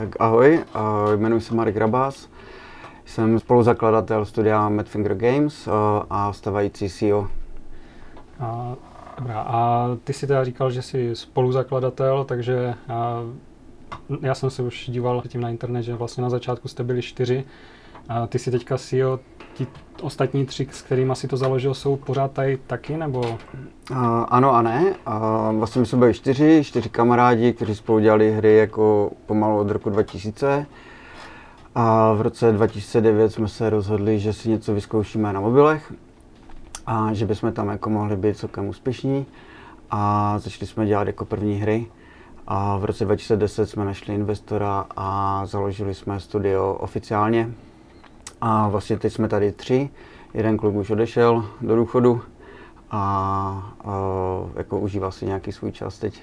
Tak ahoj, jmenuji se Marek Rabás, jsem spoluzakladatel studia Madfinger Games a stavající CEO. A, dobrá, a ty si teda říkal, že jsi spoluzakladatel, takže a, já jsem se už díval tím na internet, že vlastně na začátku jste byli čtyři. A ty jsi teďka CEO, ti ostatní tři, s kterými si to založil, jsou pořád tady taky, nebo? Uh, ano a ne. Uh, vlastně my jsme byli čtyři, čtyři kamarádi, kteří spolu dělali hry jako pomalu od roku 2000. A v roce 2009 jsme se rozhodli, že si něco vyzkoušíme na mobilech a že bychom tam jako mohli být celkem úspěšní. A začali jsme dělat jako první hry. A v roce 2010 jsme našli investora a založili jsme studio oficiálně. A vlastně teď jsme tady tři. Jeden kluk už odešel do důchodu a, a jako užívá si nějaký svůj čas teď.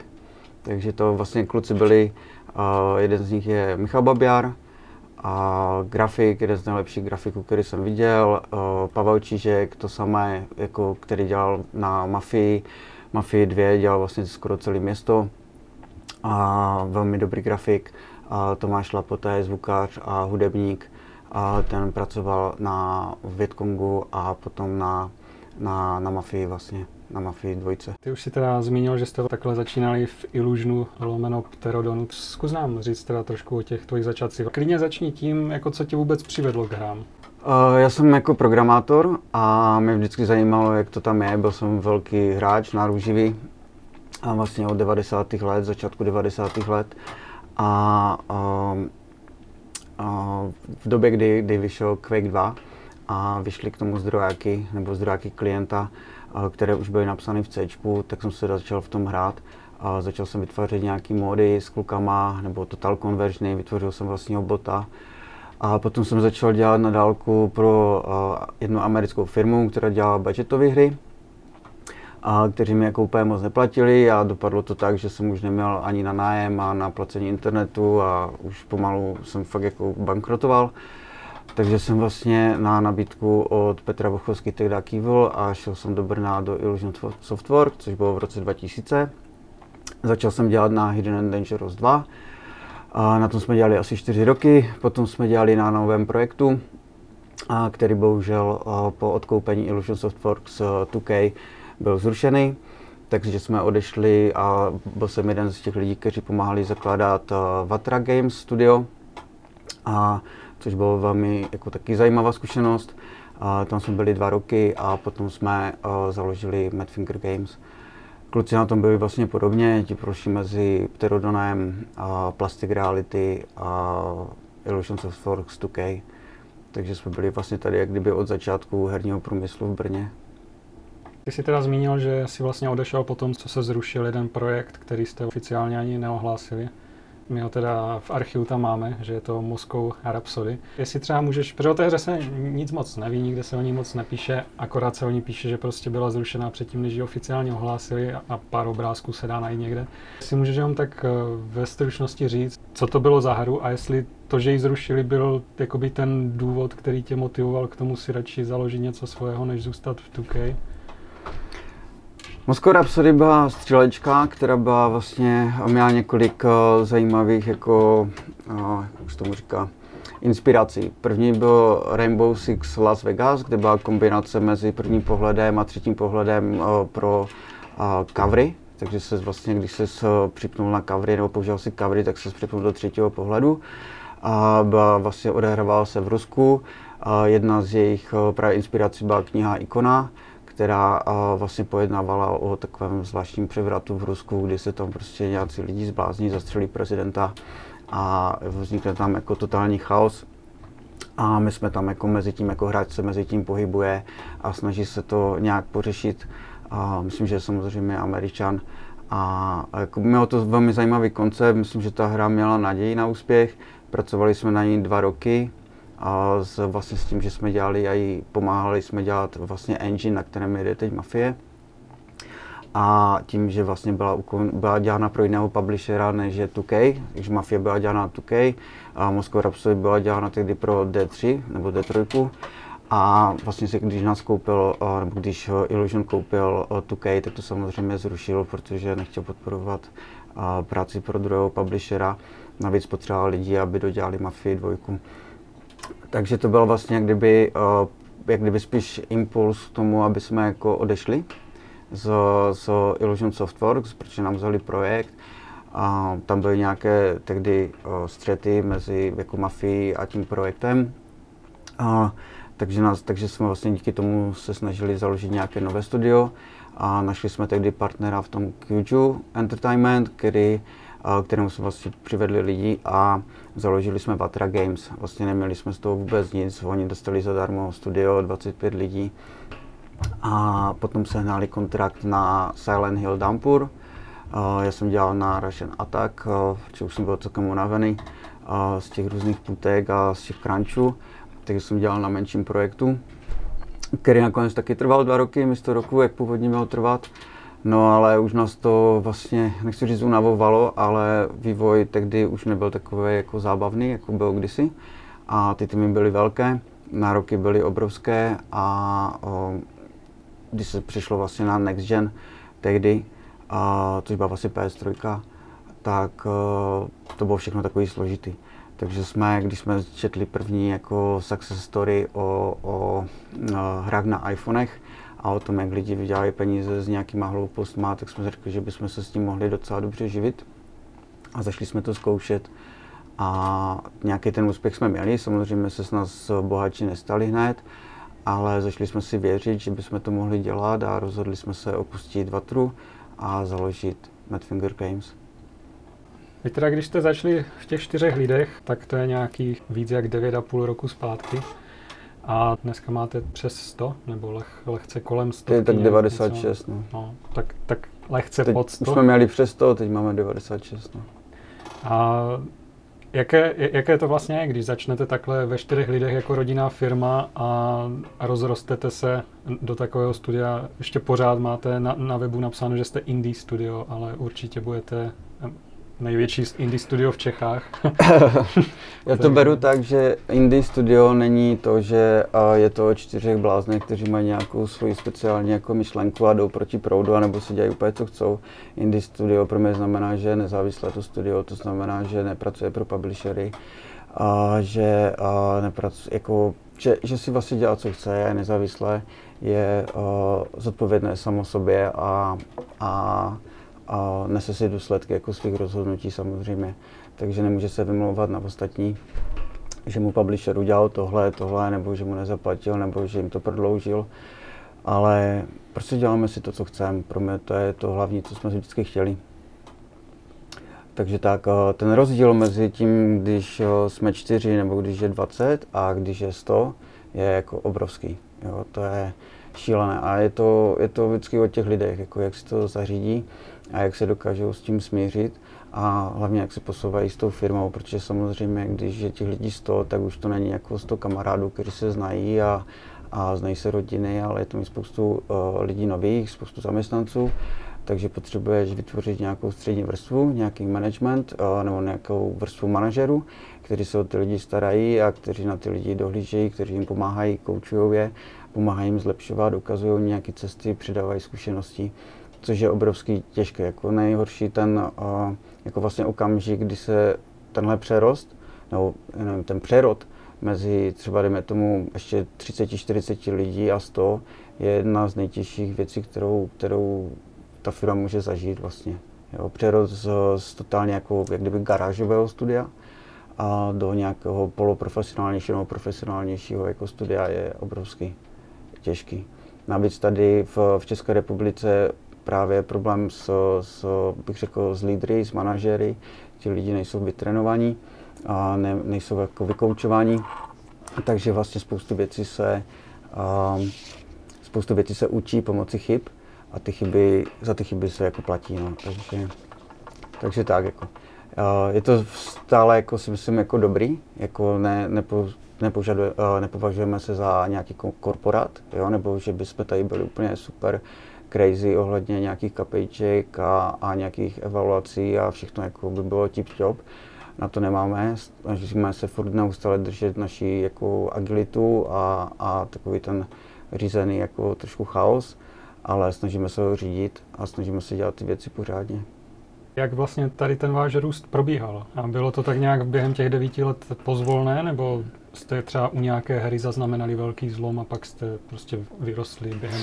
Takže to vlastně kluci byli, a jeden z nich je Michal Babiar, a grafik, jeden z nejlepších grafiků, který jsem viděl, Pavel Čížek, to samé, jako, který dělal na Mafii, Mafii 2, dělal vlastně skoro celé město a velmi dobrý grafik. A Tomáš Lapoté je zvukář a hudebník a ten pracoval na Vietkongu a potom na, na, na Mafii vlastně na Mafii dvojce. Ty už si teda zmínil, že jste takhle začínali v Illusionu lomeno Pterodonu. Zkus nám říct teda trošku o těch tvojich začátcích. Klidně začni tím, jako co tě vůbec přivedlo k hrám. Uh, já jsem jako programátor a mě vždycky zajímalo, jak to tam je. Byl jsem velký hráč, náruživý a vlastně od 90. let, začátku 90. let. A uh, v době, kdy, kdy vyšel Quake 2 a vyšly k tomu zdrojáky nebo zdrojáky klienta, které už byly napsány v C, tak jsem se začal v tom hrát. A začal jsem vytvářet nějaký mody s klukama nebo total conversiony, vytvořil jsem vlastního bota. A potom jsem začal dělat na dálku pro jednu americkou firmu, která dělala budgetové hry a kteří mi jako úplně moc neplatili a dopadlo to tak, že jsem už neměl ani na nájem a na placení internetu a už pomalu jsem fakt jako bankrotoval. Takže jsem vlastně na nabídku od Petra Vochovský tehdy kývil a šel jsem do Brna do Illusion Software, což bylo v roce 2000. Začal jsem dělat na Hidden and Dangerous 2. A na tom jsme dělali asi 4 roky, potom jsme dělali na novém projektu, a který bohužel po odkoupení Illusion Softworks 2K byl zrušený, takže jsme odešli a byl jsem jeden z těch lidí, kteří pomáhali zakládat uh, Vatra Games Studio, a, což bylo velmi jako taky zajímavá zkušenost. A, tam jsme byli dva roky a potom jsme uh, založili Madfinger Games. Kluci na tom byli vlastně podobně, ti prošli mezi Pterodonem, a Plastic Reality a Illusions of Forks 2K. Takže jsme byli vlastně tady jak kdyby od začátku herního průmyslu v Brně. Ty jsi teda zmínil, že jsi vlastně odešel po tom, co se zrušil jeden projekt, který jste oficiálně ani neohlásili. My ho teda v archivu tam máme, že je to Moskou Rhapsody. Jestli třeba můžeš, protože o té hře se nic moc neví, nikde se o ní moc nepíše, akorát se o ní píše, že prostě byla zrušená předtím, než ji oficiálně ohlásili a pár obrázků se dá najít někde. Jestli můžeš jenom tak eh, ve stručnosti říct, co to bylo za hru a jestli to, že ji zrušili, byl jakoby ten důvod, který tě motivoval k tomu si radši založit něco svého, než zůstat v 2K? Moscow Rhapsody byla střílečka, která byla vlastně, měla několik uh, zajímavých, jako, uh, jak se tomu říká, inspirací. První byl Rainbow Six Las Vegas, kde byla kombinace mezi prvním pohledem a třetím pohledem uh, pro covery, takže se vlastně, když se připnul na covery nebo použil si covery, tak se připnul do třetího pohledu. A byla, vlastně odehrávala se v Rusku. Jedna z jejich právě inspirací byla kniha Ikona, která vlastně pojednávala o takovém zvláštním převratu v Rusku, kdy se tam prostě nějací lidi zblázní, zastřelí prezidenta a vznikne tam jako totální chaos. A my jsme tam jako mezi tím, jako hráč se mezi tím pohybuje a snaží se to nějak pořešit. A myslím, že samozřejmě Američan. A jako mělo to velmi zajímavý koncept, myslím, že ta hra měla naději na úspěch. Pracovali jsme na ní dva roky, a s, vlastně s tím, že jsme dělali a pomáhali jsme dělat vlastně engine, na kterém jede teď Mafie. A tím, že vlastně byla, byla dělána pro jiného publishera než je 2K, takže Mafie byla dělána 2K a Moscow Rhapsody byla dělána tehdy pro D3 nebo D3. A vlastně se, když nás koupil, nebo když Illusion koupil 2K, tak to samozřejmě zrušilo, protože nechtěl podporovat práci pro druhého publishera navíc potřebovali lidi, aby dodělali Mafii dvojku. Takže to byl vlastně jak kdyby, uh, jak kdyby spíš impuls k tomu, aby jsme jako odešli z, z Illusion Softworks, protože nám vzali projekt a tam byly nějaké tehdy uh, střety mezi jako mafií a tím projektem. A, takže, nás, takže jsme vlastně díky tomu se snažili založit nějaké nové studio a našli jsme tehdy partnera v tom QJU Entertainment, který, kterému jsme vlastně přivedli lidi a založili jsme Vatra Games. Vlastně neměli jsme z toho vůbec nic, oni dostali zadarmo studio 25 lidí a potom se hnali kontrakt na Silent Hill Dampur. Já jsem dělal na Russian Attack, protože už jsem byl celkem unavený z těch různých putek a z těch crunchů, takže jsem dělal na menším projektu který nakonec taky trval dva roky, místo roku, jak původně měl trvat. No ale už nás to vlastně, nechci říct unavovalo, ale vývoj tehdy už nebyl takový jako zábavný, jako byl kdysi. A ty týmy byly velké, nároky byly obrovské a o, když se přišlo vlastně na Next Gen tehdy, a, což byla vlastně PS3, tak o, to bylo všechno takový složitý. Takže jsme, když jsme četli první jako success story o, o, o hrách na iPhonech a o tom, jak lidi vydělají peníze s nějakýma hloupostma, tak jsme řekli, že bychom se s tím mohli docela dobře živit. A zašli jsme to zkoušet a nějaký ten úspěch jsme měli, samozřejmě se s nás bohatší nestali hned, ale zašli jsme si věřit, že bychom to mohli dělat a rozhodli jsme se opustit Vatru a založit Madfinger Games. Vy teda, když jste začali v těch čtyřech lidech, tak to je nějaký víc jak 9,5 roku zpátky. A dneska máte přes 100, nebo leh, lehce kolem 100. Je tak 96, no. no. tak, tak lehce teď pod 100. Už jsme měli přes 100, teď máme 96, no. A jaké, jaké to vlastně je, když začnete takhle ve čtyřech lidech jako rodinná firma a, a rozrostete se do takového studia? Ještě pořád máte na, na webu napsáno, že jste indie studio, ale určitě budete největší indie studio v Čechách. Já to beru tak, že indie studio není to, že je to o čtyřech bláznech, kteří mají nějakou svoji speciální jako myšlenku a jdou proti proudu, anebo si dělají úplně co chcou. Indie studio pro mě znamená, že je nezávislé to studio, to znamená, že nepracuje pro publishery, a že, a nepracuje, jako, že, že si vlastně dělá, co chce, je nezávislé, je uh, zodpovědné samo sobě a, a a nese si důsledky jako svých rozhodnutí samozřejmě. Takže nemůže se vymlouvat na ostatní, že mu publisher udělal tohle, tohle, nebo že mu nezaplatil, nebo že jim to prodloužil. Ale prostě děláme si to, co chceme. Pro mě to je to hlavní, co jsme vždycky chtěli. Takže tak, eh, ten rozdíl mezi tím, když eh, jsme čtyři nebo když je 20 a když je 100, je jako obrovský. Jo, to je šílené a je to, je to vždycky o těch lidech, jako jak si to zařídí a jak se dokážou s tím smířit a hlavně jak se posouvají s tou firmou, protože samozřejmě, když je těch lidí 100, tak už to není jako 100 kamarádů, kteří se znají a, a znají se rodiny, ale je to mít spoustu uh, lidí nových, spoustu zaměstnanců, takže potřebuješ vytvořit nějakou střední vrstvu, nějaký management uh, nebo nějakou vrstvu manažerů, kteří se o ty lidi starají a kteří na ty lidi dohlížejí, kteří jim pomáhají, koučují je, pomáhají jim zlepšovat, ukazují nějaké cesty, přidávají zkušenosti což je obrovský těžké. Jako nejhorší ten jako vlastně okamžik, kdy se tenhle přerost, nebo nevím, ten přerod mezi třeba, dejme tomu, ještě 30-40 lidí a 100 je jedna z nejtěžších věcí, kterou, kterou ta firma může zažít vlastně. Jo, přerod z, z totálně jako, jak kdyby garážového studia a do nějakého poloprofesionálnějšího nebo profesionálnějšího jako studia je obrovský těžký. Navíc tady v, v České republice právě problém s, s, bych řekl, s lídry, s manažery. Ti lidi nejsou vytrenovaní a ne, nejsou jako vykoučovaní. Takže vlastně spoustu věcí se, um, spoustu věcí se učí pomocí chyb a ty chyby, za ty chyby se jako platí. No. Takže, takže tak jako. Uh, je to stále jako si myslím jako dobrý, jako ne, nepo, nepožaduje, uh, nepovažujeme se za nějaký korporát, jo, nebo že bychom tady byli úplně super crazy ohledně nějakých kapejček a, a nějakých evaluací a všechno jako by bylo tip top. Na to nemáme, snažíme se furt neustále držet naši jako agilitu a, a takový ten řízený jako trošku chaos, ale snažíme se ho řídit a snažíme se dělat ty věci pořádně. Jak vlastně tady ten váš růst probíhal? A bylo to tak nějak během těch devíti let pozvolné, nebo jste třeba u nějaké hry zaznamenali velký zlom a pak jste prostě vyrostli během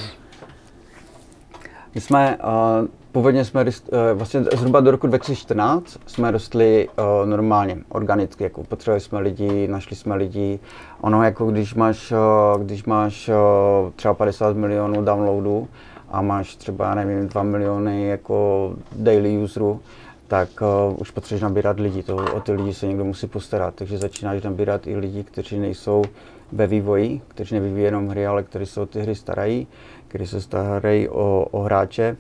my jsme, uh, původně jsme, uh, vlastně zhruba do roku 2014 jsme rostli uh, normálně, organicky, jako potřebovali jsme lidi, našli jsme lidi. Ono jako když máš, uh, když máš uh, třeba 50 milionů downloadů a máš třeba, já nevím, 2 miliony jako daily userů, tak uh, už potřebuješ nabírat lidi, to, o ty lidi se někdo musí postarat, takže začínáš nabírat i lidi, kteří nejsou ve vývoji, kteří nevyvíjí jenom hry, ale kteří se o ty hry starají kdy se starají o, o hráče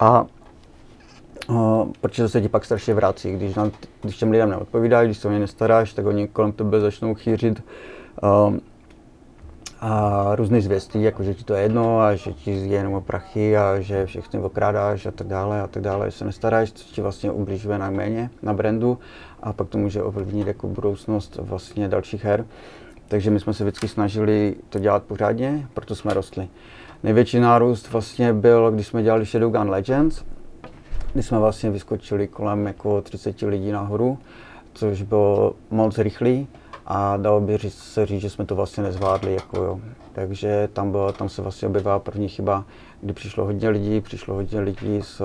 a Uh, protože se ti pak strašně vrací, když, nám, když těm lidem neodpovídáš, když se o ně nestaráš, tak oni kolem tebe začnou chýřit uh, a různé zvěstí, jako že ti to je jedno a že ti je jenom o prachy a že všechny okrádáš a tak dále a tak dále, že se nestaráš, co ti vlastně ubližuje najméně na brandu a pak to může ovlivnit jako budoucnost vlastně dalších her. Takže my jsme se vždycky snažili to dělat pořádně, proto jsme rostli. Největší nárůst vlastně byl, když jsme dělali Shadowgun Legends, kdy jsme vlastně vyskočili kolem jako 30 lidí nahoru, což bylo moc rychlý a dalo by se říct, že jsme to vlastně nezvládli. Jako jo. Takže tam, bylo, tam se vlastně objevila první chyba, kdy přišlo hodně lidí, přišlo hodně lidí z,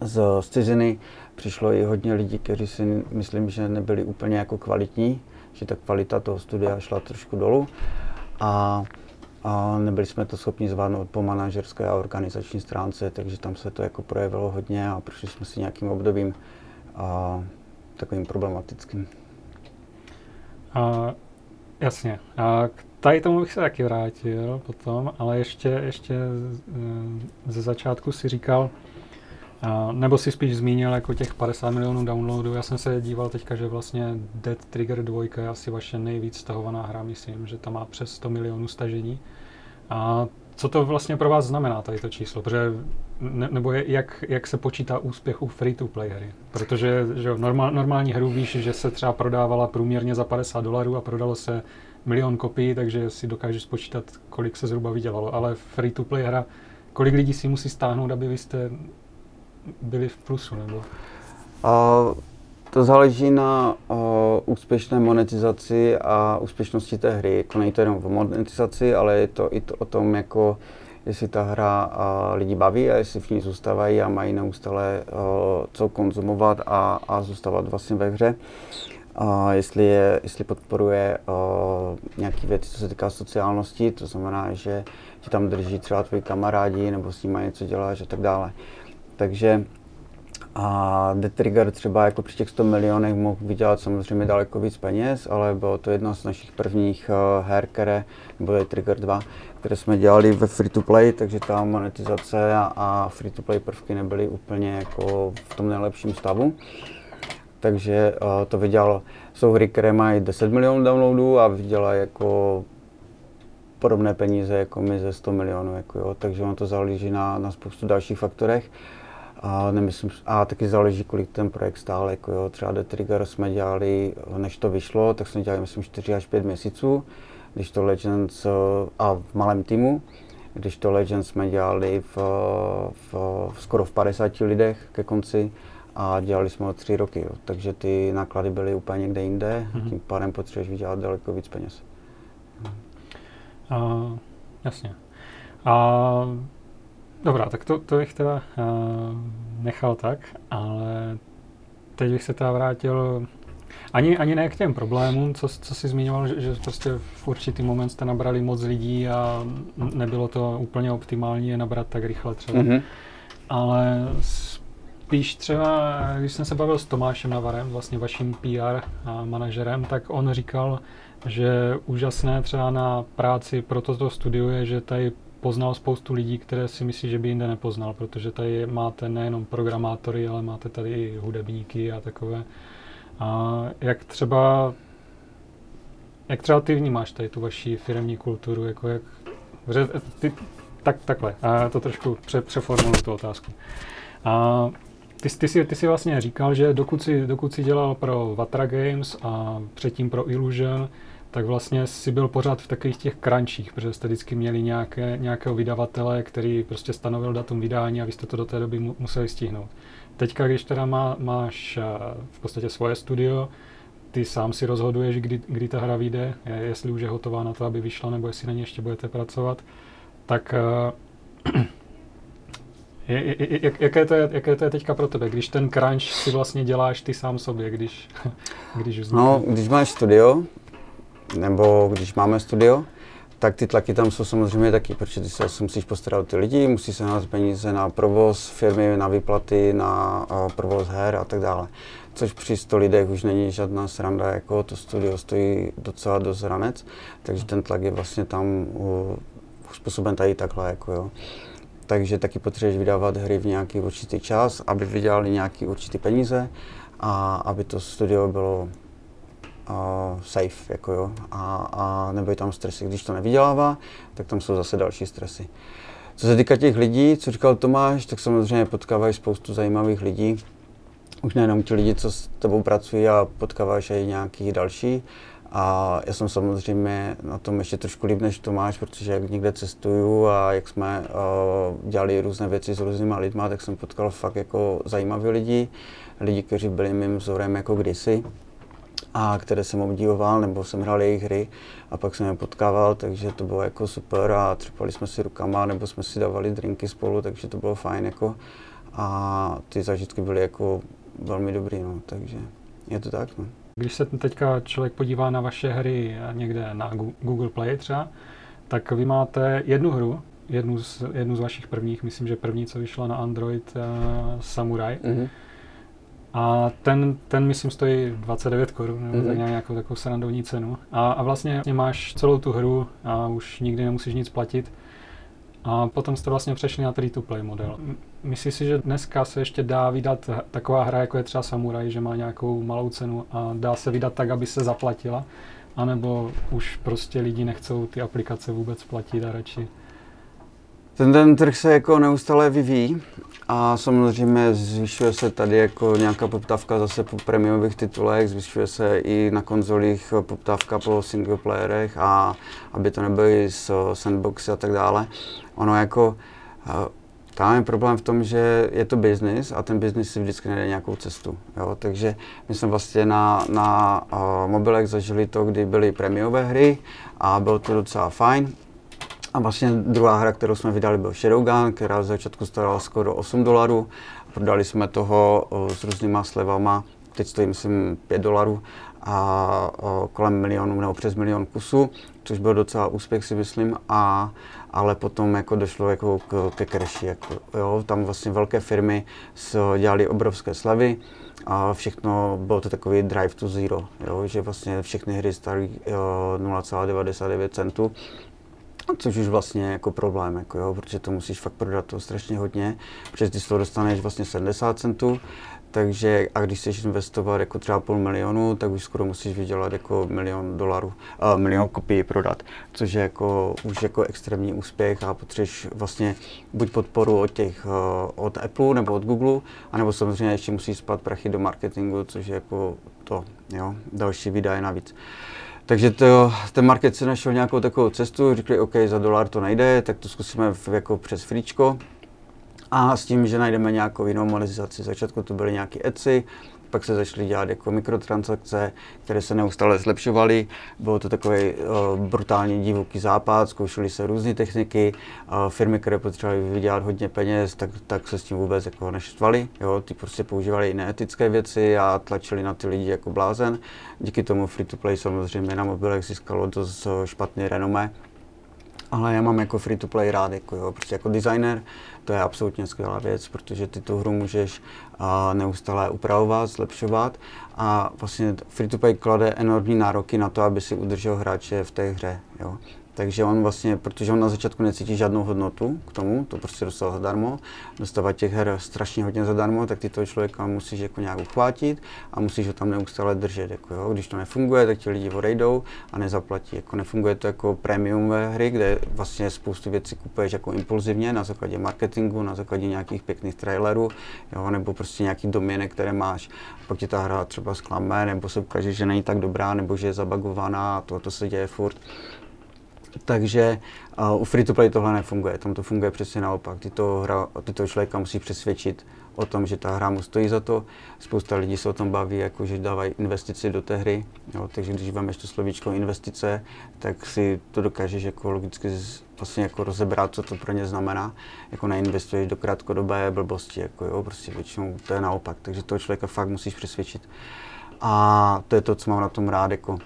z, z ciziny, přišlo i hodně lidí, kteří si myslím, že nebyli úplně jako kvalitní, že ta kvalita toho studia šla trošku dolů. A a nebyli jsme to schopni zvládnout po manažerské a organizační stránce, takže tam se to jako projevilo hodně a prošli jsme si nějakým obdobím a, takovým problematickým. A, jasně. A k tady tomu bych se taky vrátil potom, ale ještě, ještě ze začátku si říkal, nebo si spíš zmínil jako těch 50 milionů downloadů. Já jsem se díval teďka, že vlastně Dead Trigger 2 je asi vaše nejvíc stahovaná hra, myslím, že tam má přes 100 milionů stažení. A co to vlastně pro vás znamená, tady to číslo? Protože, ne, nebo je, jak, jak se počítá úspěch u free-to-play hry? Protože že normál, normální hru víš, že se třeba prodávala průměrně za 50 dolarů a prodalo se milion kopií, takže si dokážeš spočítat, kolik se zhruba vydělalo. Ale free-to-play hra, kolik lidí si musí stáhnout, aby vy jste byli v plusu? Nebo? Uh, to záleží na uh, úspěšné monetizaci a úspěšnosti té hry. Jako nejde to jenom o monetizaci, ale je to i to o tom, jako jestli ta hra uh, lidi baví a jestli v ní zůstávají a mají neustále uh, co konzumovat a, a zůstávat vlastně ve hře. Uh, jestli, je, jestli podporuje nějaké věci, co se týká sociálnosti, to znamená, že ti tam drží třeba tvoji kamarádi nebo s nimi něco děláš a tak dále. Takže a The Trigger třeba jako při těch 100 milionech mohl vydělat samozřejmě daleko víc peněz, ale bylo to jedna z našich prvních uh, her, které, nebo The Trigger 2, které jsme dělali ve free-to-play, takže ta monetizace a, a free-to-play prvky nebyly úplně jako v tom nejlepším stavu. Takže uh, to vydělalo. Jsou hry, které mají 10 milionů downloadů a vydělají jako podobné peníze jako my ze 100 milionů. Jako jo. Takže ono to záleží na, na spoustu dalších faktorech. A, nemyslím, a taky záleží, kolik ten projekt stál. Jako jo. Třeba The Trigger jsme dělali, než to vyšlo, tak jsme dělali myslím 4 až 5 měsíců, když to Legends a v malém týmu, když to Legends jsme dělali v, v, v skoro v 50 lidech ke konci a dělali jsme ho tři roky, jo. takže ty náklady byly úplně někde jinde, mm-hmm. tím pádem potřebuješ vydělat daleko víc peněz. Uh, jasně. A Dobrá, tak to, to bych teda uh, nechal tak, ale teď bych se teda vrátil ani, ani ne k těm problémům, co, co jsi zmiňoval, že, že prostě v určitý moment jste nabrali moc lidí a nebylo to úplně optimální je nabrat tak rychle třeba. Mm-hmm. Ale spíš třeba, když jsem se bavil s Tomášem Navarem, vlastně vaším PR a manažerem, tak on říkal, že úžasné třeba na práci pro toto studio je, že tady poznal spoustu lidí, které si myslí, že by jinde nepoznal, protože tady máte nejenom programátory, ale máte tady i hudebníky a takové. A jak třeba, jak třeba ty vnímáš tady tu vaši firmní kulturu, jako jak, ty, tak, takhle, a to trošku pře, přeformuluji tu otázku. A ty, ty, jsi, ty jsi vlastně říkal, že dokud jsi, dokud jsi dělal pro Vatra Games a předtím pro Illusion, tak vlastně si byl pořád v takových těch crunchích, protože jste vždycky měli nějaké, nějakého vydavatele, který prostě stanovil datum vydání a vy jste to do té doby mu, museli stihnout. Teďka, když teda má, máš uh, v podstatě svoje studio, ty sám si rozhoduješ, kdy, kdy ta hra vyjde, jestli už je hotová na to, aby vyšla, nebo jestli na ní ještě budete pracovat, tak uh, je, je, jak, jaké, to je, jaké to je teďka pro tebe, když ten crunch si vlastně děláš ty sám sobě, když, když vznikne? No, když máš studio, nebo když máme studio, tak ty tlaky tam jsou samozřejmě taky, protože ty se musíš postarat o ty lidi, musí se nás peníze na provoz firmy, na výplaty, na uh, provoz her a tak dále. Což při 100 lidech už není žádná sranda, jako to studio stojí docela dost ranec, takže ten tlak je vlastně tam způsoben tady takhle, jako jo. Takže taky potřebuješ vydávat hry v nějaký určitý čas, aby vydělali nějaký určitý peníze a aby to studio bylo uh, safe, jako jo, a, a nebyly tam stresy. Když to nevydělává, tak tam jsou zase další stresy. Co se týká těch lidí, co říkal Tomáš, tak samozřejmě potkávají spoustu zajímavých lidí. Už nejenom ti lidi, co s tebou pracují, a potkáváš i nějakých další. A já jsem samozřejmě na tom ještě trošku líp než Tomáš, protože jak někde cestuju a jak jsme uh, dělali různé věci s různýma lidma, tak jsem potkal fakt jako zajímavé lidi, lidi, kteří byli mým vzorem jako kdysi a které jsem obdivoval, nebo jsem hrál jejich hry a pak jsem je potkával, takže to bylo jako super a třepali jsme si rukama, nebo jsme si dávali drinky spolu, takže to bylo fajn jako a ty zážitky byly jako velmi dobrý, no, takže je to tak, no. Když se teďka člověk podívá na vaše hry někde na Google Play třeba, tak vy máte jednu hru, jednu z, jednu z vašich prvních, myslím, že první, co vyšla na Android, uh, Samurai. Mm-hmm a ten, ten myslím stojí 29 korun, nebo mm-hmm. nějakou takovou srandovní cenu. A, a vlastně máš celou tu hru a už nikdy nemusíš nic platit. A potom jste vlastně přešli na free-to-play model. Myslíš si, že dneska se ještě dá vydat taková hra, jako je třeba Samurai, že má nějakou malou cenu a dá se vydat tak, aby se zaplatila? A nebo už prostě lidi nechcou ty aplikace vůbec platit a radši ten, ten trh se jako neustále vyvíjí a samozřejmě zvyšuje se tady jako nějaká poptávka zase po prémiových titulech, zvyšuje se i na konzolích poptávka po singleplayerech a aby to nebyly sandboxy a tak dále. Ono jako tam je problém v tom, že je to business a ten business si vždycky najde nějakou cestu. Jo? Takže my jsme vlastně na, na uh, mobilech zažili to, kdy byly prémiové hry a bylo to docela fajn a vlastně druhá hra, kterou jsme vydali, byl Shadowgun, která z začátku stála skoro 8 dolarů. Prodali jsme toho s různýma slevama, teď stojí myslím 5 dolarů a kolem milionu nebo přes milion kusů, což byl docela úspěch si myslím, a, ale potom jako došlo jako k, ke crashi, jako, jo, tam vlastně velké firmy dělali obrovské slevy, a všechno, bylo to takový drive to zero, jo, že vlastně všechny hry stály 0,99 centů Což už vlastně jako problém, jako jo, protože to musíš fakt prodat to strašně hodně, protože ty z toho dostaneš vlastně 70 centů, takže a když chceš investovat jako třeba půl milionu, tak už skoro musíš vydělat jako milion dolarů, uh, milion kopií prodat, což je jako už jako extrémní úspěch a potřebuješ vlastně buď podporu od těch, uh, od Apple nebo od Google, anebo samozřejmě ještě musíš spát prachy do marketingu, což je jako to, jo, další výdaje navíc. Uh, takže to, ten market si našel nějakou takovou cestu, řekli, OK, za dolar to nejde, tak to zkusíme v, jako přes fričko. A s tím, že najdeme nějakou jinou monetizaci. Začátku to byly nějaké Etsy, pak se začaly dělat jako mikrotransakce, které se neustále zlepšovaly. Bylo to takový uh, brutální divoký západ, zkoušely se různé techniky. Uh, firmy, které potřebovaly vydělat hodně peněz, tak, tak se s tím vůbec jako neštvaly. Jo? Ty prostě používali i neetické věci a tlačili na ty lidi jako blázen. Díky tomu free-to-play samozřejmě na mobilech získalo dost špatný renomé ale já mám jako free to play rád, jako jo, prostě jako designer, to je absolutně skvělá věc, protože ty tu hru můžeš uh, neustále upravovat, zlepšovat a vlastně free to play klade enormní nároky na to, aby si udržel hráče v té hře, jo. Takže on vlastně, protože on na začátku necítí žádnou hodnotu k tomu, to prostě dostal zadarmo, dostává těch her strašně hodně zadarmo, tak ty toho člověka musíš jako nějak uchvátit a musíš ho tam neustále držet. Jako jo. Když to nefunguje, tak ti lidi odejdou a nezaplatí. Jako nefunguje to jako premium ve hry, kde vlastně spoustu věcí kupuješ jako impulzivně na základě marketingu, na základě nějakých pěkných trailerů, jo, nebo prostě nějaký doměnek, které máš. Pak ti ta hra třeba zklame, nebo se ukáže, že není tak dobrá, nebo že je zabagovaná a to, to se děje furt. Takže uh, u free to play tohle nefunguje, tam to funguje přesně naopak. Ty, to hra, ty toho člověka musí přesvědčit o tom, že ta hra mu stojí za to. Spousta lidí se o tom baví, jako že dávají investici do té hry. Jo, takže když vám ještě slovíčko investice, tak si to dokážeš jako logicky vlastně jako rozebrat, co to pro ně znamená. Jako neinvestuješ do krátkodobé blbosti, jako jo, prostě většinou to je naopak. Takže toho člověka fakt musíš přesvědčit. A to je to, co mám na tom rád. Jako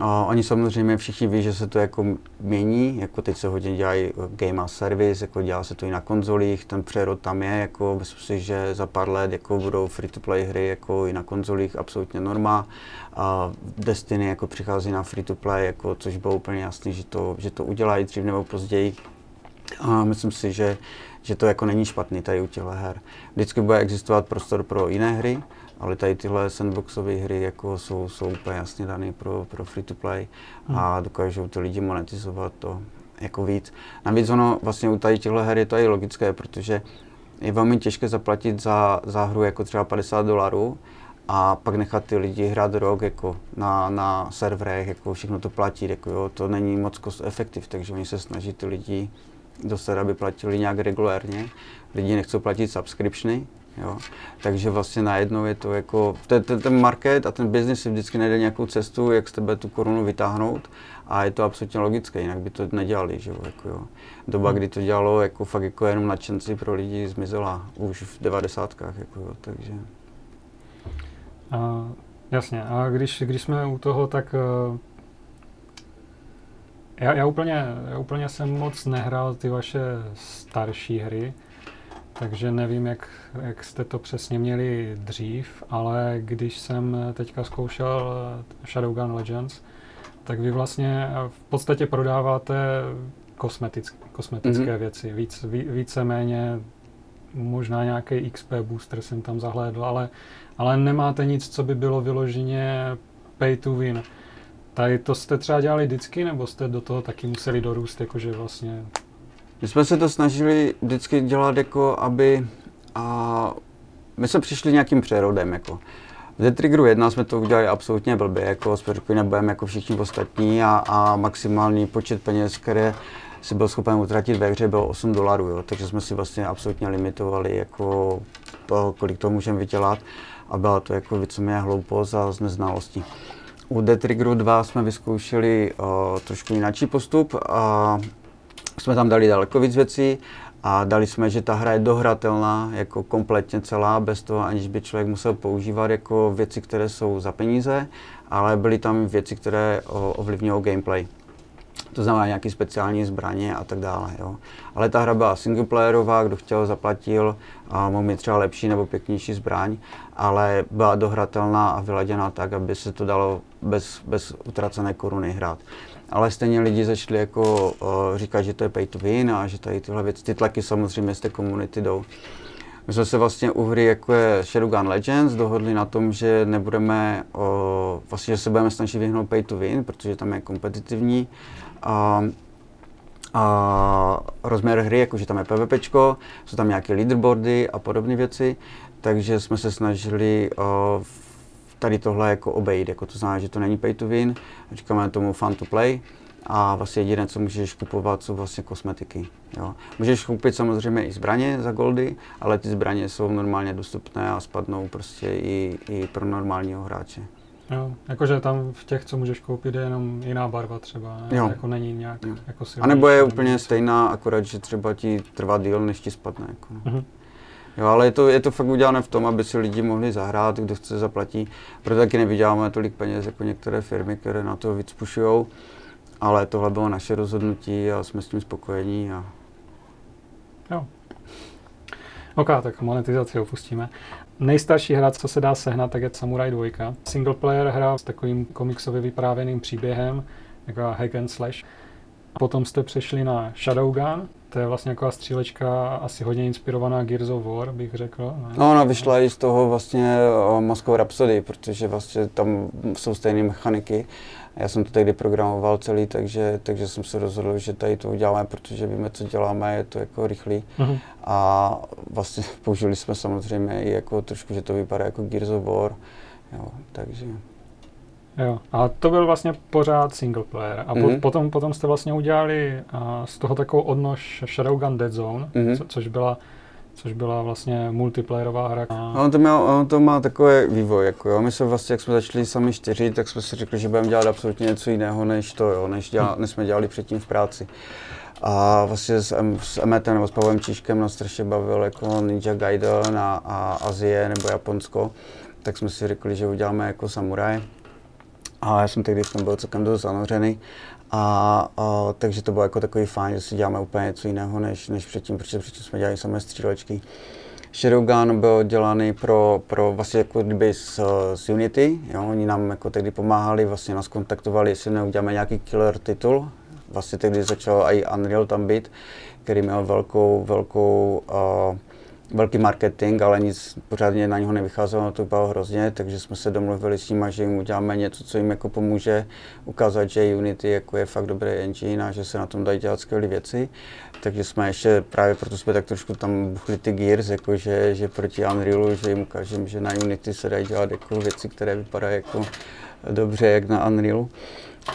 a oni samozřejmě všichni ví, že se to jako mění, jako teď se hodně dělají eh, game a service, jako dělá se to i na konzolích, ten přerod tam je, jako myslím si, že za pár let jako budou free-to-play hry jako i na konzolích absolutně norma. A Destiny jako přichází na free-to-play, jako, což bylo úplně jasný, že to, že to udělají dřív nebo později. A myslím si, že, že to jako není špatný tady u těchto her. Vždycky bude existovat prostor pro jiné hry, ale tady tyhle sandboxové hry jako jsou, jsou úplně jasně dané pro, pro free to play hmm. a dokážou ty lidi monetizovat to jako víc. Navíc ono vlastně u tady těchto her je to i logické, protože je velmi těžké zaplatit za, za hru jako třeba 50 dolarů a pak nechat ty lidi hrát rok jako na, na serverech, jako všechno to platit, jako jo, to není moc cost effective, takže oni se snaží ty lidi dostat, aby platili nějak regulérně. Lidi nechcou platit subscriptiony, Jo. Takže vlastně najednou je to jako, ten, ten, ten market a ten business si vždycky najde nějakou cestu, jak z tebe tu korunu vytáhnout a je to absolutně logické, jinak by to nedělali, že jo, jako jo. Doba, hmm. kdy to dělalo jako fakt jako jenom nadšenci pro lidi zmizela už v devadesátkách, jako jo, takže. A, jasně, a když, když jsme u toho, tak uh, já, já, úplně, já úplně jsem moc nehrál ty vaše starší hry, takže nevím, jak, jak jste to přesně měli dřív, ale když jsem teďka zkoušel Shadowgun Legends, tak vy vlastně v podstatě prodáváte kosmetické, kosmetické mm-hmm. věci. Víc, ví, víceméně možná nějaký XP booster jsem tam zahlédl, ale, ale nemáte nic, co by bylo vyloženě pay to win. Tady to jste třeba dělali vždycky, nebo jste do toho taky museli dorůst, jakože vlastně my jsme se to snažili vždycky dělat jako, aby a my jsme přišli nějakým přerodem, jako. V The Triggeru 1 jsme to udělali absolutně blbě, jako jsme řekli, nebudeme jako všichni ostatní a, a maximální počet peněz, které si byl schopen utratit ve hře, bylo 8 dolarů, jo. takže jsme si vlastně absolutně limitovali, jako, kolik to můžeme vydělat a byla to jako víceméně hloupost a z neznalosti. U The Triggeru 2 jsme vyzkoušeli uh, trošku jiný postup a jsme tam dali daleko víc věcí a dali jsme, že ta hra je dohratelná jako kompletně celá, bez toho, aniž by člověk musel používat jako věci, které jsou za peníze, ale byly tam věci, které ovlivňují gameplay. To znamená nějaké speciální zbraně a tak dále. Jo. Ale ta hra byla singleplayerová, kdo chtěl, zaplatil a mohl mít třeba lepší nebo pěknější zbraň, ale byla dohratelná a vyladěná tak, aby se to dalo bez, bez utracené koruny hrát ale stejně lidi začali jako uh, říkat, že to je pay to win a že tady tyhle věci, ty tlaky samozřejmě z té komunity jdou. My jsme se vlastně u hry, jako je Shadowgun Legends, dohodli na tom, že nebudeme, uh, vlastně, že se budeme snažit vyhnout pay to win, protože tam je kompetitivní. Uh, a rozměr hry, jakože tam je PvP, jsou tam nějaké leaderboardy a podobné věci, takže jsme se snažili uh, tady tohle jako obejít, jako to znamená, že to není pay to win, říkáme tomu fun to play a vlastně jediné, co můžeš kupovat, jsou vlastně kosmetiky. Jo. Můžeš koupit samozřejmě i zbraně za goldy, ale ty zbraně jsou normálně dostupné a spadnou prostě i, i pro normálního hráče. Jo, jakože tam v těch, co můžeš koupit, je jenom jiná barva třeba, ne? Jo. jako není nějak jo. jako silnější. A nebo je úplně stejná, akorát, že třeba ti trvá díl, než ti spadne. Jako. Uh-huh. Jo, ale je to, je to fakt udělané v tom, aby si lidi mohli zahrát, kdo chce zaplatí. Proto taky nevyděláme tolik peněz jako některé firmy, které na to víc pušujou. Ale tohle bylo naše rozhodnutí a jsme s tím spokojení. A... Jo. OK, tak monetizaci opustíme. Nejstarší hra, co se dá sehnat, tak je Samurai 2. Single player hra s takovým komiksově vyprávěným příběhem, jako hack and slash. Potom jste přešli na Shadowgun, to je vlastně jako střílečka asi hodně inspirovaná Gears of War, bych řekl. Ne? No, ona vyšla i z toho vlastně Moscow Rhapsody, protože vlastně tam jsou stejné mechaniky. Já jsem to tehdy programoval celý, takže, takže jsem se rozhodl, že tady to uděláme, protože víme, co děláme, je to jako rychlý. Uh-huh. A vlastně použili jsme samozřejmě i jako trošku, že to vypadá jako Gears of War, jo, takže... Jo, a to byl vlastně pořád single player. A mm-hmm. potom, potom jste vlastně udělali uh, z toho takovou odnož Shadowgun Dead Zone, mm-hmm. co, což byla což byla vlastně multiplayerová hra. No, on to, měl, on to má takový vývoj, jako jo. My jsme vlastně, jak jsme začali sami čtyři, tak jsme si řekli, že budeme dělat absolutně něco jiného, než to, jo, než, děla, než jsme dělali předtím v práci. A vlastně s, M, s Emetem nebo s Pavlem Číškem nás strašně bavil jako Ninja Gaiden a, a Azie nebo Japonsko, tak jsme si řekli, že uděláme jako samuraj. A já jsem tehdy v tom byl celkem dost zanořený. A, a, takže to bylo jako takový fajn, že si děláme úplně něco jiného než, než předtím, protože předtím jsme dělali samé střílečky. Shadowgun byl dělaný pro, pro vlastně jako kdyby z, z Unity, jo, oni nám jako tehdy pomáhali, vlastně nás kontaktovali, jestli neuděláme nějaký killer titul, vlastně tehdy začal i Unreal tam být, který měl velkou, velkou uh, velký marketing, ale nic pořádně na něho nevycházelo, to bylo hrozně, takže jsme se domluvili s nimi, že jim uděláme něco, co jim jako pomůže ukázat, že Unity jako je fakt dobrý engine a že se na tom dají dělat skvělé věci. Takže jsme ještě, právě proto jsme tak trošku tam buchli ty Gears, jako že, že proti Unrealu, že jim ukážeme, že na Unity se dají dělat jako věci, které vypadají jako dobře, jak na Unrealu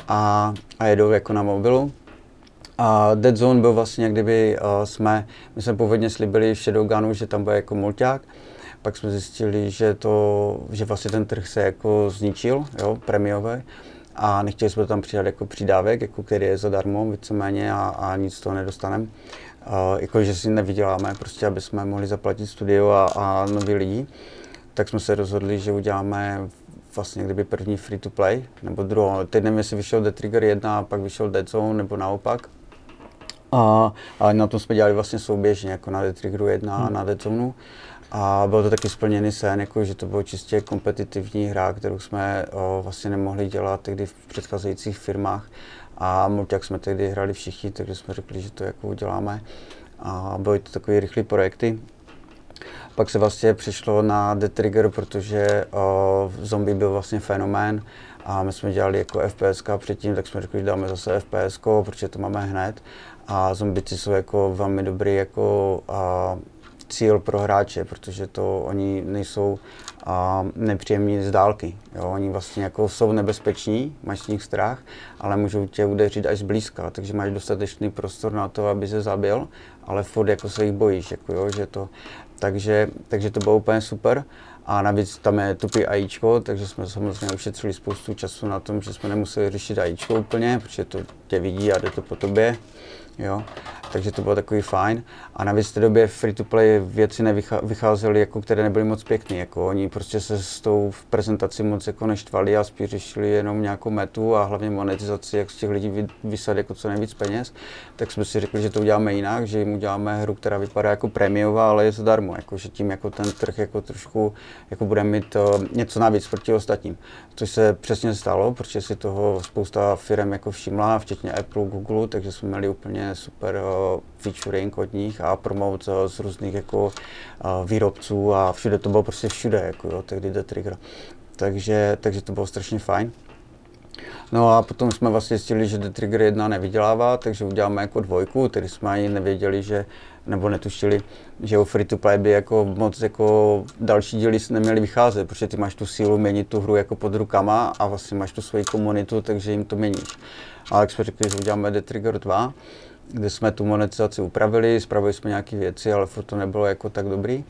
a, a jedou jako na mobilu. A Dead Zone byl vlastně, kdyby uh, jsme, my jsme původně slibili v Shadowgunu, že tam bude jako mulťák, pak jsme zjistili, že, to, že vlastně ten trh se jako zničil, jo, premiové, a nechtěli jsme to tam přidat jako přidávek, jako který je zadarmo víceméně a, a nic z toho nedostaneme. Uh, jako, že si nevyděláme, prostě, aby jsme mohli zaplatit studio a, a nový lidi. Tak jsme se rozhodli, že uděláme vlastně kdyby první free to play, nebo druhou. Teď nevím, jestli vyšel The Trigger 1 a pak vyšel Dead Zone, nebo naopak. A, a na tom jsme dělali vlastně souběžně, jako na The Triggeru 1 hmm. a na Dead Zone. A byl to taky splněný sen, jako, že to bylo čistě kompetitivní hra, kterou jsme o, vlastně nemohli dělat tehdy v předcházejících firmách. A multiak jsme tehdy hrali všichni, takže jsme řekli, že to jako uděláme. A byly to takové rychlé projekty. Pak se vlastně přišlo na The Trigger, protože o, zombie byl vlastně fenomén a my jsme dělali jako FPS předtím, tak jsme řekli, že dáme zase FPS, protože to máme hned a zombici jsou jako velmi dobrý jako a, cíl pro hráče, protože to oni nejsou a, nepříjemní z dálky. Jo? Oni vlastně jako jsou nebezpeční, máš z nich strach, ale můžou tě udeřit až zblízka, takže máš dostatečný prostor na to, aby se zabil, ale furt jako se jich bojíš, jako jo, že to, takže, takže to bylo úplně super. A navíc tam je tupý AIčko, takže jsme samozřejmě ušetřili spoustu času na tom, že jsme nemuseli řešit AIčko úplně, protože to tě vidí a jde to po tobě jo. Takže to bylo takový fajn. A navíc v té době free-to-play věci nevycházely, jako, které nebyly moc pěkné. Jako, oni prostě se s tou prezentací moc jako neštvali a spíš řešili jenom nějakou metu a hlavně monetizaci, jak z těch lidí vysad jako co nejvíc peněz. Tak jsme si řekli, že to uděláme jinak, že jim uděláme hru, která vypadá jako prémiová, ale je zadarmo. Jako, že tím jako ten trh jako trošku jako bude mít uh, něco navíc proti ostatním. Což se přesně stalo, protože si toho spousta firm jako všimla, včetně Apple, Google, takže jsme měli úplně super uh, featuring od nich a promout uh, z různých jako uh, výrobců a všude to bylo prostě všude, jako jo, tehdy The Trigger. Takže, takže to bylo strašně fajn. No a potom jsme vlastně zjistili, že The Trigger 1 nevydělává, takže uděláme jako dvojku, tedy jsme ani nevěděli, že, nebo netušili, že u free to play by jako moc jako další díly neměly vycházet, protože ty máš tu sílu měnit tu hru jako pod rukama a vlastně máš tu svoji komunitu, takže jim to měníš. Ale jak jsme řekli, že uděláme The Trigger 2, kde jsme tu monetizaci upravili, spravili jsme nějaké věci, ale furt to nebylo jako tak dobrý.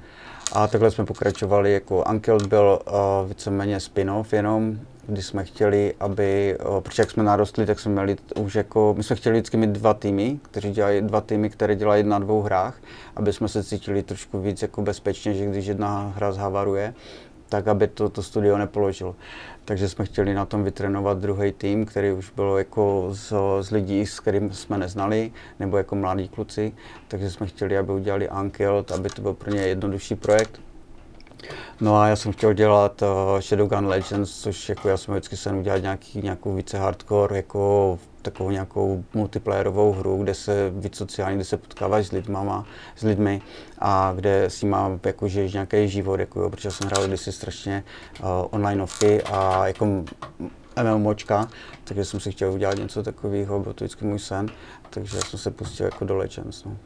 A takhle jsme pokračovali, jako Uncle byl uh, víceméně spin-off jenom, kdy jsme chtěli, aby, uh, protože jak jsme narostli, tak jsme měli už jako, my jsme chtěli vždycky mít dva týmy, kteří dělají dva týmy, které dělají na dvou hrách, aby jsme se cítili trošku víc jako bezpečně, že když jedna hra zhavaruje, tak aby to, to studio nepoložilo. Takže jsme chtěli na tom vytrénovat druhý tým, který už byl jako z, z lidí, s kterými jsme neznali, nebo jako mladí kluci. Takže jsme chtěli, aby udělali Ankelt, aby to byl pro ně jednodušší projekt. No a já jsem chtěl dělat uh, Shadowgun Legends, což jako já jsem vždycky jsem udělat nějaký, nějakou více hardcore, jako takovou nějakou multiplayerovou hru, kde se víc sociální, kde se potkáváš s lidmama, s lidmi a kde si má jako žiješ nějaký život, jako jo, protože jsem hrál kdysi strašně uh, onlineovky a jako MMOčka, takže jsem si chtěl udělat něco takového, byl to vždycky můj sen, takže jsem se pustil jako do Legends. No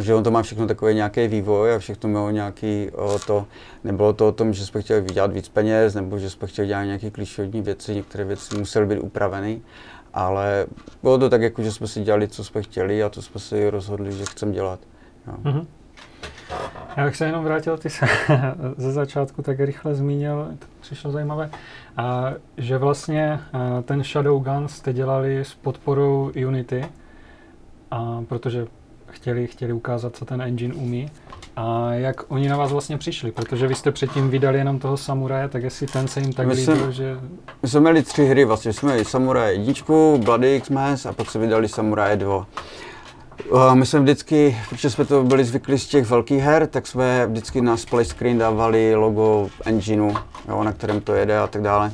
že on to má všechno takový nějaký vývoj a všechno mělo nějaký o, to, nebylo to o tom, že jsme chtěli vydělat víc peněz, nebo že jsme chtěli dělat nějaké klíčové věci, některé věci musely být upraveny, ale bylo to tak, jako, že jsme si dělali, co jsme chtěli a to jsme si rozhodli, že chceme dělat. Jo. Mm-hmm. Já bych se jenom vrátil, ty se ze začátku tak rychle zmínil, to přišlo zajímavé, a, že vlastně a, ten Shadow Gun jste dělali s podporou Unity, a, protože chtěli, chtěli ukázat, co ten engine umí. A jak oni na vás vlastně přišli? Protože vy jste předtím vydali jenom toho samuraje, tak jestli ten se jim tak my líbil, jsme, že... My jsme měli tři hry, vlastně jsme měli Samurai 1, Bloody X-Mass a pak se vydali Samurai 2. My jsme vždycky, protože jsme to byli zvyklí z těch velkých her, tak jsme vždycky na splash screen dávali logo engineu, jo, na kterém to jede a tak dále.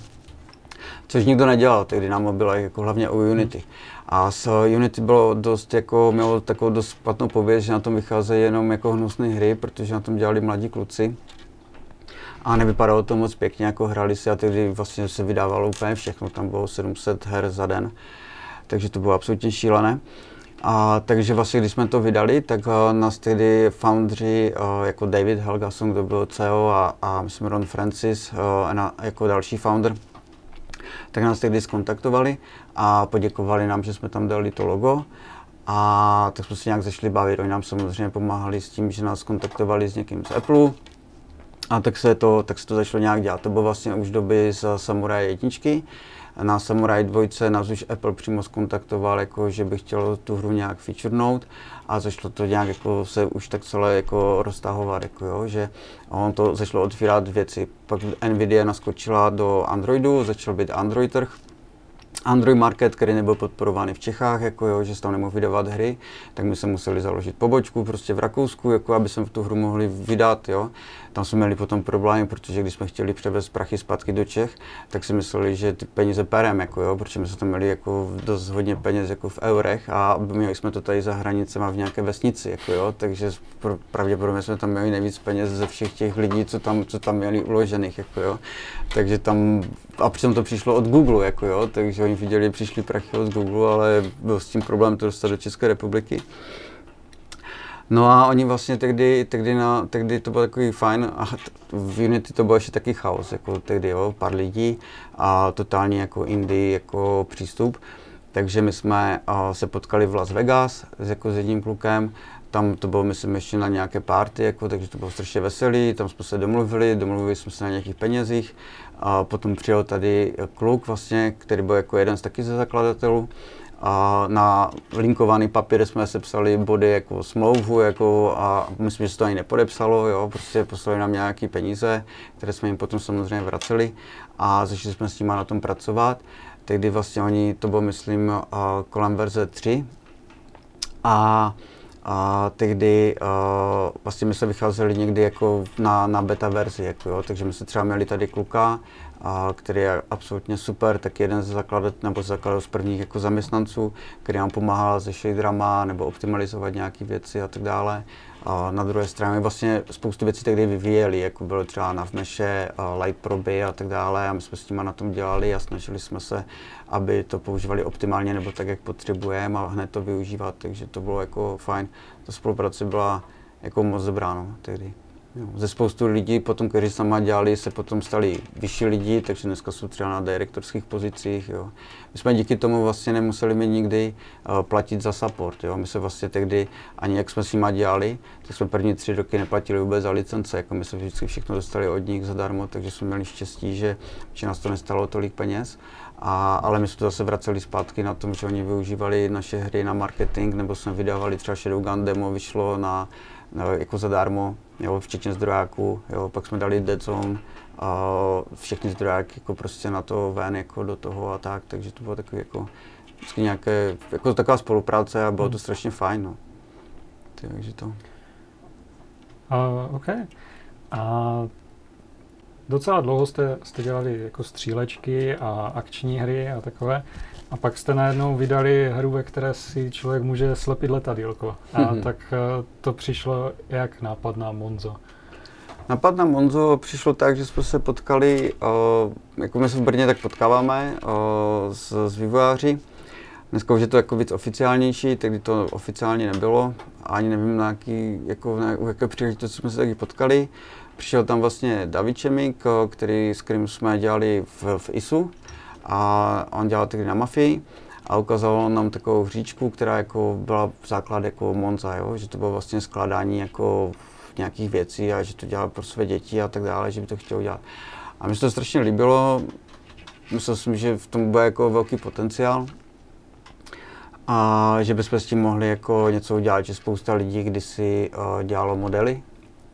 Což nikdo nedělal tehdy na mobilech, jako hlavně u Unity. Hmm. A s Unity bylo dost jako, mělo takovou dost špatnou pověst, že na tom vycházejí jenom jako hnusné hry, protože na tom dělali mladí kluci. A nevypadalo to moc pěkně, jako hrali si a tehdy vlastně se vydávalo úplně všechno, tam bylo 700 her za den, takže to bylo absolutně šílené. A takže vlastně, když jsme to vydali, tak uh, nás tehdy foundři uh, jako David Helgason, kdo byl CEO a, a myslím Ron Francis uh, na, jako další founder, tak nás tehdy skontaktovali a poděkovali nám, že jsme tam dali to logo. A tak jsme se nějak začali bavit. Oni nám samozřejmě pomáhali s tím, že nás kontaktovali s někým z Apple. A tak se to, tak se to začalo nějak dělat. To bylo vlastně už doby z Samurai jedničky. Na Samurai 2 nás už Apple přímo skontaktoval, jako, že by chtěl tu hru nějak featurenout a začalo to nějak jako se už tak celé jako roztahovat, jako jo, že on to začalo otvírat věci. Pak Nvidia naskočila do Androidu, začal být Android trh, Android Market, který nebyl podporovaný v Čechách, jako jo, že se tam nemohl vydávat hry, tak my jsme museli založit pobočku prostě v Rakousku, jako aby jsme tu hru mohli vydat, jo. Tam jsme měli potom problémy, protože když jsme chtěli převést prachy zpátky do Čech, tak si mysleli, že ty peníze perem, jako jo, protože my jsme tam měli jako dost hodně peněz jako v eurech a měli jsme to tady za hranicemi v nějaké vesnici, jako jo, takže pravděpodobně jsme tam měli nejvíc peněz ze všech těch lidí, co tam, co tam měli uložených, jako jo. Takže tam, a přitom to přišlo od Google, jako jo, takže oni viděli, přišli prachy od Google, ale byl s tím problém to dostat do České republiky. No a oni vlastně tehdy, tehdy, na, tehdy to bylo takový fajn a v Unity to byl ještě taky chaos, jako tehdy, jo, pár lidí a totálně jako indie jako přístup. Takže my jsme uh, se potkali v Las Vegas s, jako s jedním klukem, tam to bylo, myslím, ještě na nějaké party, jako, takže to bylo strašně veselý, tam jsme se domluvili, domluvili jsme se na nějakých penězích. A potom přijel tady kluk, vlastně, který byl jako jeden z taky ze zakladatelů a na linkovaný papír jsme sepsali body jako smlouvu jako a myslím, že se to ani nepodepsalo, jo, prostě poslali nám nějaké peníze, které jsme jim potom samozřejmě vraceli a začali jsme s nimi na tom pracovat. Tehdy vlastně oni, to bylo myslím kolem verze 3 a a tehdy uh, vlastně my jsme vycházeli někdy jako na, na beta verzi, jako jo, takže my jsme třeba měli tady kluka, a který je absolutně super, tak jeden ze zakladat, nebo zakladat z prvních jako zaměstnanců, který nám pomáhal se shaderama nebo optimalizovat nějaké věci a tak dále. A na druhé straně vlastně spoustu věcí tehdy vyvíjeli, jako bylo třeba na vmeše, light proby a tak dále a my jsme s nimi na tom dělali a snažili jsme se, aby to používali optimálně nebo tak, jak potřebujeme a hned to využívat, takže to bylo jako fajn. Ta spolupráce byla jako moc dobrá no, tehdy. Jo. Ze spoustu lidí, potom, kteří sama dělali, se potom stali vyšší lidi, takže dneska jsou třeba na direktorských pozicích. Jo. My jsme díky tomu vlastně nemuseli mi nikdy uh, platit za support. Jo. My se vlastně tehdy, ani jak jsme s nimi dělali, tak jsme první tři roky neplatili vůbec za licence. Jako my jsme vždycky všechno dostali od nich zadarmo, takže jsme měli štěstí, že, že nás to nestalo tolik peněz. A, ale my jsme to zase vraceli zpátky na tom, že oni využívali naše hry na marketing, nebo jsme vydávali třeba Shadowgun demo, vyšlo na jako zadarmo, jo, včetně zdrojáků, jo, pak jsme dali Zone, a všechny zdrojáky jako prostě na to ven jako do toho a tak, takže to bylo takový jako vždycky nějaké, jako taková spolupráce a bylo to hmm. strašně fajn, no. Takže to. Uh, OK. A docela dlouho jste, jste dělali jako střílečky a akční hry a takové. A pak jste najednou vydali hru, ve které si člověk může slepit letadílko. A mm-hmm. tak eh, to přišlo jak nápad na Monzo? Napad na Monzo přišlo tak, že jsme se potkali, o, jako my se v Brně tak potkáváme o, s, s vývojáři. Dneska už je to jako víc oficiálnější, tehdy to oficiálně nebylo. Ani nevím, na jaký, jako, na jaké příležitosti jsme se taky potkali. Přišel tam vlastně David Čemik, který, s kterým jsme dělali v, v ISu a on dělal tehdy na Mafii a ukázal nám takovou hříčku, která jako byla základ jako Monza, jo? že to bylo vlastně skládání jako nějakých věcí a že to dělal pro své děti a tak dále, že by to chtěl dělat. A mi se to strašně líbilo, myslel jsem, že v tom bude jako velký potenciál a že bychom s tím mohli jako něco udělat, že spousta lidí kdysi uh, dělalo modely,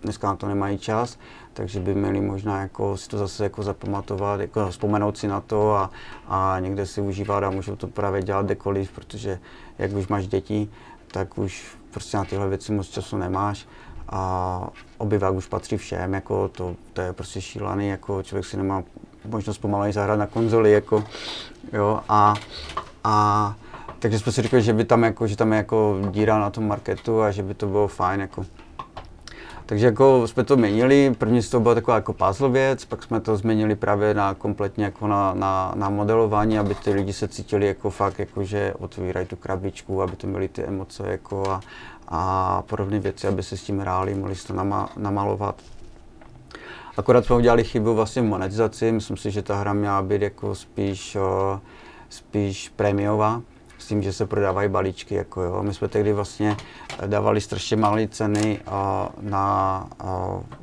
dneska na to nemají čas, takže by měli možná jako si to zase jako zapamatovat, jako vzpomenout si na to a, a někde si užívat a můžou to právě dělat kdekoliv, protože jak už máš děti, tak už prostě na tyhle věci moc času nemáš a obyvák už patří všem, jako to, to je prostě šílený, jako člověk si nemá možnost pomalej zahrát na konzoli, jako, jo, a, a takže jsme si říkali, že by tam jako, že tam je jako díra na tom marketu a že by to bylo fajn, jako. Takže jako jsme to měnili, první z toho byla taková jako puzzle věc, pak jsme to změnili právě na kompletně jako na, na, na modelování, aby ty lidi se cítili jako fakt, jako že otvírají tu krabičku, aby to měli ty emoce jako a, a podobné věci, aby se s tím hráli, mohli si to nama, namalovat. Akorát jsme udělali chybu vlastně v monetizaci, myslím si, že ta hra měla být jako spíš, spíš prémiová, s tím, že se prodávají balíčky. Jako jo. My jsme tehdy vlastně dávali strašně malé ceny na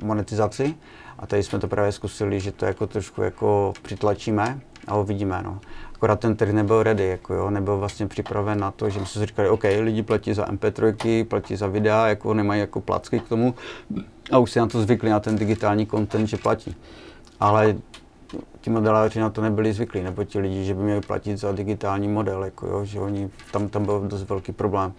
monetizaci a tady jsme to právě zkusili, že to jako trošku jako přitlačíme a uvidíme. No akorát ten trh nebyl ready, jako jo, nebyl vlastně připraven na to, že jsme si říkali, OK, lidi platí za MP3, platí za videa, jako nemají jako placky k tomu a už si na to zvykli, na ten digitální content, že platí. Ale ti modeláři na to nebyli zvyklí, nebo ti lidi, že by měli platit za digitální model, jako jo, že oni, tam, tam byl dost velký problém.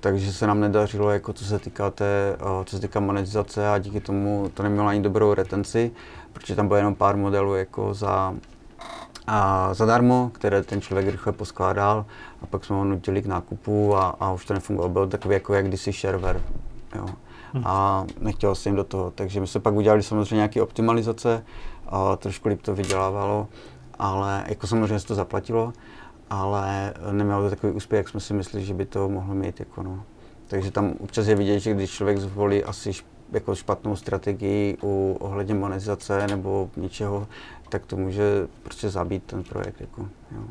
Takže se nám nedařilo, jako co se týká té, co se týká monetizace a díky tomu to nemělo ani dobrou retenci, protože tam bylo jenom pár modelů jako za, a zadarmo, které ten člověk rychle poskládal a pak jsme ho nutili k nákupu a, a už to nefungovalo. Byl takový jako jak kdysi shareware. Jo. Hm. A nechtěl jsem do toho, takže my jsme pak udělali samozřejmě nějaké optimalizace, trošku líp to vydělávalo, ale jako samozřejmě se to zaplatilo, ale nemělo to takový úspěch, jak jsme si mysleli, že by to mohlo mít. Jako no. Takže tam občas je vidět, že když člověk zvolí asi jako špatnou strategii u ohledně monetizace nebo něčeho, tak to může prostě zabít ten projekt. Jako, jo.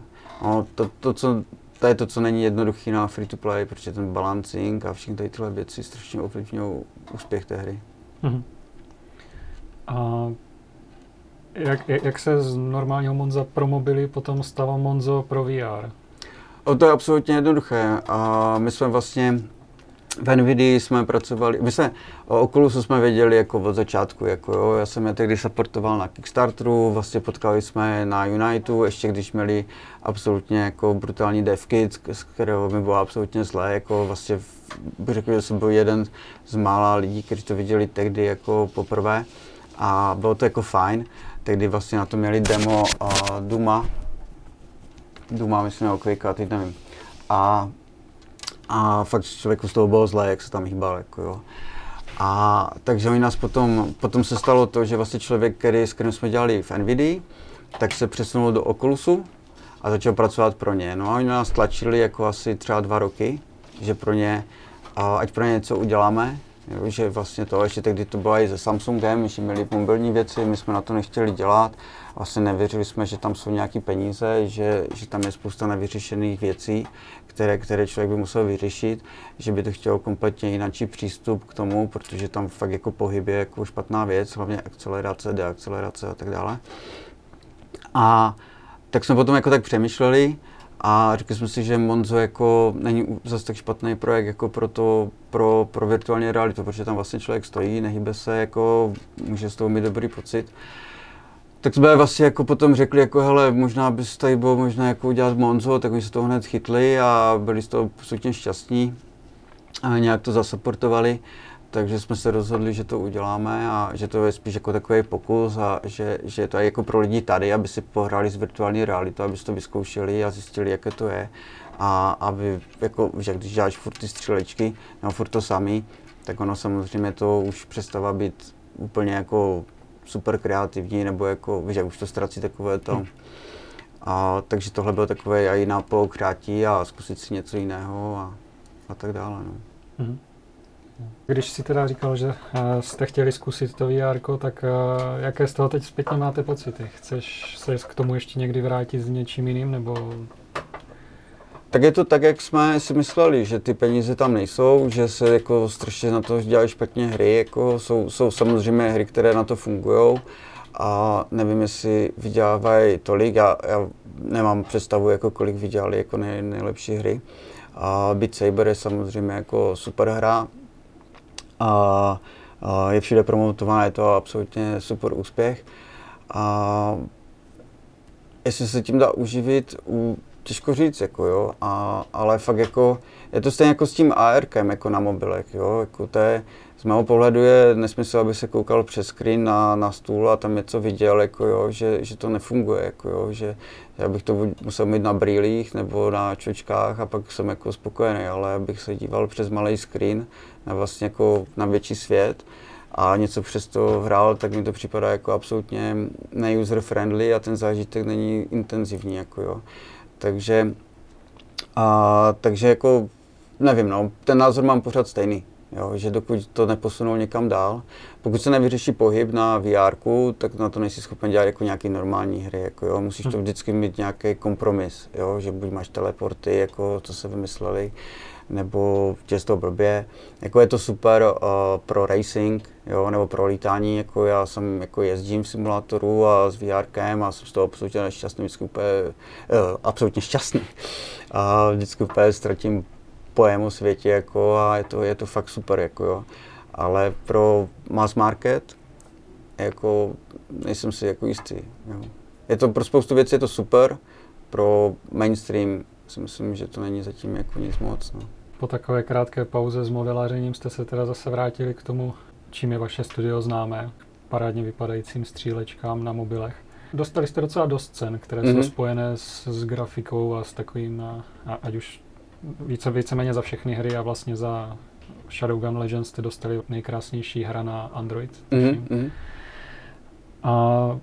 No, to, to, co, to je to, co není jednoduchý na free to play, protože ten balancing a všechny tady tyhle věci strašně ovlivňují úspěch té hry. Mm-hmm. A jak, jak se z normálního Monza pro mobily potom stává Monzo pro VR? O, to je absolutně jednoduché. A my jsme vlastně v NVIDII jsme pracovali, my jsme o Oculusu jsme věděli jako od začátku, jako jo, já jsem je tehdy supportoval na Kickstarteru, vlastně potkali jsme na Unitu, ještě když měli absolutně jako brutální devkit, z kterého mi bylo absolutně zlé, jako vlastně bych řekl, že jsem byl jeden z mála lidí, kteří to viděli tehdy jako poprvé a bylo to jako fajn, tehdy vlastně na to měli demo uh, Duma, Duma myslím, nebo Quake, teď nevím. A a fakt člověku z toho bylo zlé, jak se tam hýbal, jako jo. A takže oni nás potom, potom se stalo to, že vlastně člověk, který, s kterým jsme dělali v NVIDII, tak se přesunul do Oculusu a začal pracovat pro ně. No a oni nás tlačili jako asi třeba dva roky, že pro ně, ať pro ně něco uděláme, jo, že vlastně to, ještě tehdy to bylo i se Samsungem, že měli mobilní věci, my jsme na to nechtěli dělat, vlastně nevěřili jsme, že tam jsou nějaké peníze, že, že tam je spousta nevyřešených věcí, které, které člověk by musel vyřešit, že by to chtělo kompletně jináčí přístup k tomu, protože tam fakt jako pohyb je jako špatná věc, hlavně akcelerace, deakcelerace a tak dále. A tak jsme potom jako tak přemýšleli a řekli jsme si, že Monzo jako není zase tak špatný projekt jako pro, to, pro, pro virtuální realitu, protože tam vlastně člověk stojí, nehybe se, jako může z toho mít dobrý pocit. Tak jsme vlastně jako potom řekli, jako hele, možná bys tady bylo možná jako udělat Monzo, tak oni se toho hned chytli a byli z toho absolutně šťastní a nějak to zasaportovali. Takže jsme se rozhodli, že to uděláme a že to je spíš jako takový pokus a že, že to je jako pro lidi tady, aby si pohráli s virtuální realitou, aby si to vyzkoušeli a zjistili, jaké to je. A aby, jako, že když děláš furt ty střílečky, nebo furt to samý, tak ono samozřejmě to už přestává být úplně jako super kreativní, nebo jako, že už to ztrací takové to. Hmm. A, takže tohle bylo takové i nápol krátí a zkusit si něco jiného a, a tak dále. No. Hmm. Když si teda říkal, že eh, jste chtěli zkusit to VR, tak eh, jaké z toho teď zpětně máte pocity? Chceš se k tomu ještě někdy vrátit s něčím jiným, nebo tak je to tak, jak jsme si mysleli, že ty peníze tam nejsou, že se jako strašně na to dělají špatně hry, jako jsou, jsou samozřejmě hry, které na to fungují a nevím, jestli vydělávají tolik, já, já nemám představu, jako kolik vydělali jako nej, nejlepší hry. A Beat Saber je samozřejmě jako super hra a, a je všude promotovaná, je to absolutně super úspěch. A jestli se tím dá uživit u těžko říct, jako jo, a, ale fakt jako, je to stejně jako s tím ARkem, jako na mobilech, jo, jako to je, z mého pohledu je nesmysl, aby se koukal přes screen na, na stůl a tam něco viděl, jako jo, že, že to nefunguje, jako jo, že já bych to musel mít na brýlích nebo na čočkách a pak jsem jako spokojený, ale abych se díval přes malý screen na vlastně jako na větší svět, a něco přes to hrál, tak mi to připadá jako absolutně ne-user friendly a ten zážitek není intenzivní. Jako jo. Takže, a, takže jako, nevím, no, ten názor mám pořád stejný. Jo, že dokud to neposunou někam dál, pokud se nevyřeší pohyb na VR, tak na to nejsi schopen dělat jako nějaký normální hry. Jako jo. Musíš to hm. vždycky mít nějaký kompromis, jo, že buď máš teleporty, jako co se vymysleli, nebo tě z blbě. Jako je to super uh, pro racing, jo, nebo pro lítání, jako já jsem jako jezdím v simulátoru a s VR a jsem z toho absolutně nešťastný, vždycky úplně, uh, absolutně šťastný. A vždycky úplně ztratím pojem o světě, jako, a je to, je to fakt super, jako jo. Ale pro mass market, jako nejsem si jako jistý. Jo. Je to pro spoustu věcí je to super, pro mainstream si myslím, že to není zatím jako nic moc. No. Po takové krátké pauze s modelářením jste se teda zase vrátili k tomu, čím je vaše studio známé, parádně vypadajícím střílečkám na mobilech. Dostali jste docela dost cen, které mm-hmm. jsou mhm. spojené s, s grafikou a s takovým, a, ať už více, víceméně za všechny hry a vlastně za Shadowgun Legends jste dostali nejkrásnější hra na Android. Mm-hmm. A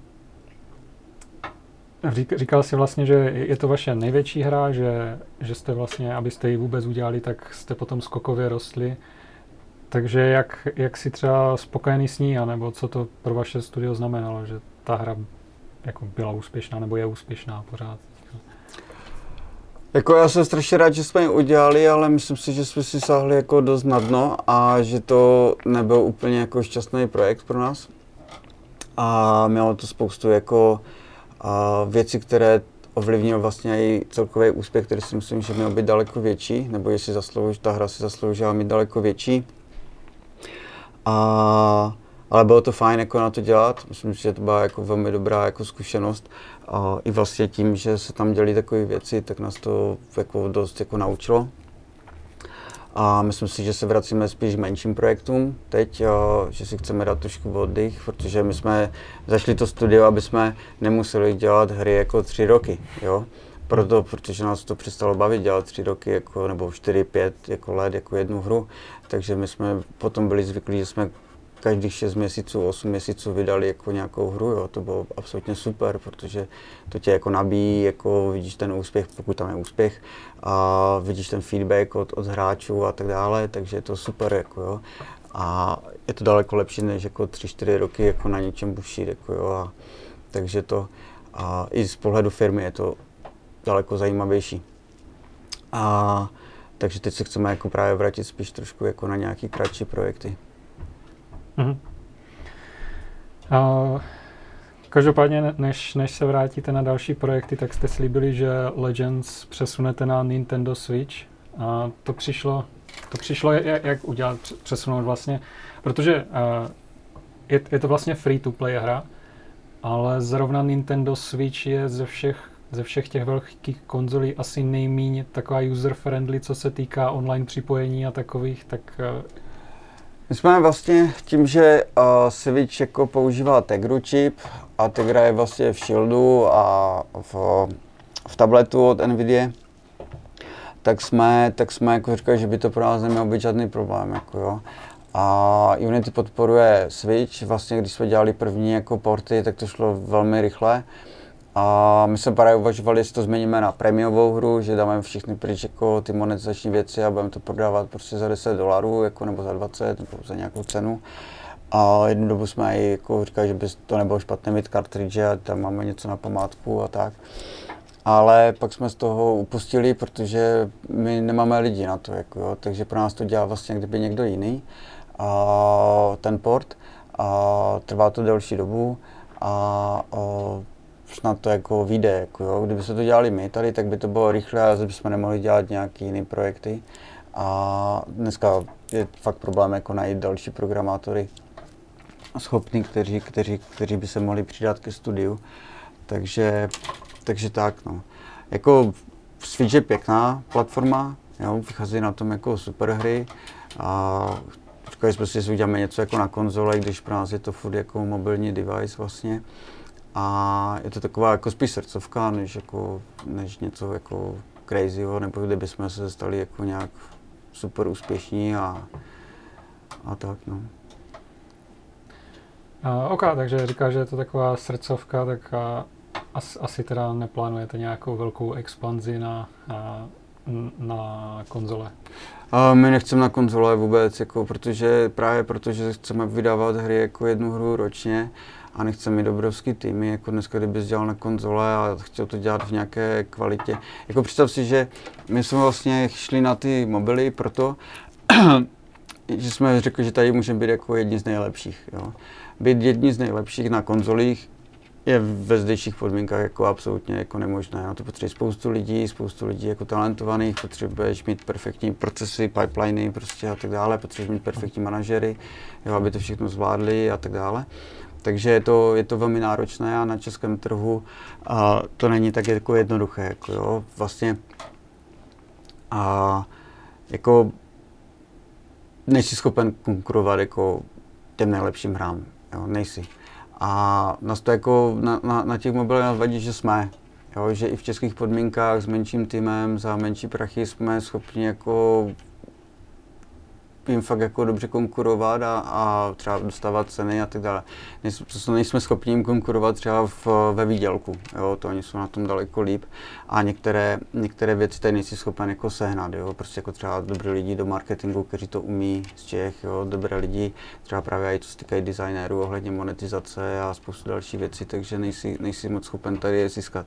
Říkal jsi vlastně, že je to vaše největší hra, že, že jste vlastně, abyste ji vůbec udělali, tak jste potom skokově rostli. Takže jak, jak si třeba spokojený s ní, anebo co to pro vaše studio znamenalo, že ta hra jako byla úspěšná, nebo je úspěšná pořád? Jako já jsem strašně rád, že jsme ji udělali, ale myslím si, že jsme si sáhli jako dost na dno a že to nebyl úplně jako šťastný projekt pro nás. A mělo to spoustu jako a věci, které ovlivnil vlastně i celkový úspěch, který si myslím, že měl být daleko větší, nebo jestli zaslouží, ta hra si zasloužila mít daleko větší. A, ale bylo to fajn jako na to dělat, myslím, že to byla jako velmi dobrá jako zkušenost. A i vlastně tím, že se tam dělí takové věci, tak nás to jako dost jako naučilo. A myslím si, že se vracíme spíš k menším projektům teď, že si chceme dát trošku oddych, protože my jsme zašli to studio, aby jsme nemuseli dělat hry jako tři roky, jo. Proto, protože nás to přestalo bavit dělat tři roky, jako, nebo čtyři, pět jako let, jako jednu hru. Takže my jsme potom byli zvyklí, že jsme každých 6 měsíců, 8 měsíců vydali jako nějakou hru, jo. to bylo absolutně super, protože to tě jako nabíjí, jako vidíš ten úspěch, pokud tam je úspěch, a vidíš ten feedback od, od hráčů a tak dále, takže je to super, jako jo. A je to daleko lepší, než jako 3-4 roky jako na něčem bušit, jako jo. A, takže to, a i z pohledu firmy je to daleko zajímavější. A, takže teď se chceme jako právě vrátit spíš trošku jako na nějaký kratší projekty. Mm-hmm. A každopádně, než, než se vrátíte na další projekty, tak jste slíbili, že Legends přesunete na Nintendo Switch. A to přišlo, to přišlo jak, jak udělat, přesunout vlastně, protože uh, je, je to vlastně free-to-play hra, ale zrovna Nintendo Switch je ze všech ze všech těch velkých konzolí asi nejméně taková user-friendly, co se týká online připojení a takových, tak My jsme vlastně tím, že uh, Switch jako používá Tegra čip a Tegra je vlastně v Shieldu a v, v tabletu od NVIDIA, tak jsme, tak jsme jako říkali, že by to pro nás nemělo být žádný problém. Jako jo. A Unity podporuje Switch, vlastně když jsme dělali první jako porty, tak to šlo velmi rychle. A my jsme právě uvažovali, jestli to změníme na prémiovou hru, že dáme všechny pryč jako ty monetizační věci a budeme to prodávat prostě za 10 dolarů jako, nebo za 20 nebo za nějakou cenu. A jednu dobu jsme i jako říkali, že by to nebylo špatné mít kartridže a tam máme něco na památku a tak. Ale pak jsme z toho upustili, protože my nemáme lidi na to, jako jo, takže pro nás to dělá vlastně kdyby někdo jiný, a ten port. A trvá to delší dobu a, a snad to jako vyjde. Jako jo. Kdyby se to dělali my tady, tak by to bylo rychle a bychom nemohli dělat nějaké jiné projekty. A dneska je fakt problém jako najít další programátory schopný, kteří, kteří, kteří by se mohli přidat ke studiu. Takže, takže tak, no. Jako Switch je pěkná platforma, jo, vychází na tom jako super hry a říkali jsme si, že uděláme něco jako na konzole, když pro nás je to furt jako mobilní device vlastně. A je to taková jako spíš srdcovka, než, jako, než něco jako crazyho, nebo kdyby jsme se stali jako nějak super úspěšní a, a tak, no. Uh, OK, takže říká, že je to taková srdcovka, tak a, as, asi teda neplánujete nějakou velkou expanzi na, na, na konzole? A my nechceme na konzole vůbec, jako, protože právě protože chceme vydávat hry jako jednu hru ročně a nechceme mít obrovský týmy, jako dneska, kdyby dělal na konzole a chtěl to dělat v nějaké kvalitě. Jako představ si, že my jsme vlastně šli na ty mobily proto, že jsme řekli, že tady můžeme být jako jedni z nejlepších. Jo. Být jedni z nejlepších na konzolích je ve zdejších podmínkách jako absolutně jako nemožné. Na to potřebuje spoustu lidí, spoustu lidí jako talentovaných, potřebuješ mít perfektní procesy, pipeliny prostě a tak dále, potřebuješ mít perfektní manažery, jo, aby to všechno zvládli a tak dále. Takže je to, je to velmi náročné a na českém trhu a to není tak jako jednoduché. Jako jo. Vlastně a jako nejsi schopen konkurovat jako těm nejlepším hrám. Jo, nejsi. A nás to jako na, na, na těch mobilech nás vadí, že jsme. Jo, že i v českých podmínkách s menším týmem za menší prachy jsme schopni jako jim fakt jako dobře konkurovat a, a třeba dostávat ceny a tak dále. Nejsme, nejsme schopni jim konkurovat třeba v, ve výdělku, jo, to oni jsou na tom daleko líp. A některé, některé věci tady nejsi schopen jako sehnat, jo, prostě jako třeba dobré lidi do marketingu, kteří to umí z Čech, jo, dobré lidi, třeba právě i co se týkají designérů ohledně monetizace a spoustu další věcí, takže nejsi, nejsi moc schopen tady je získat.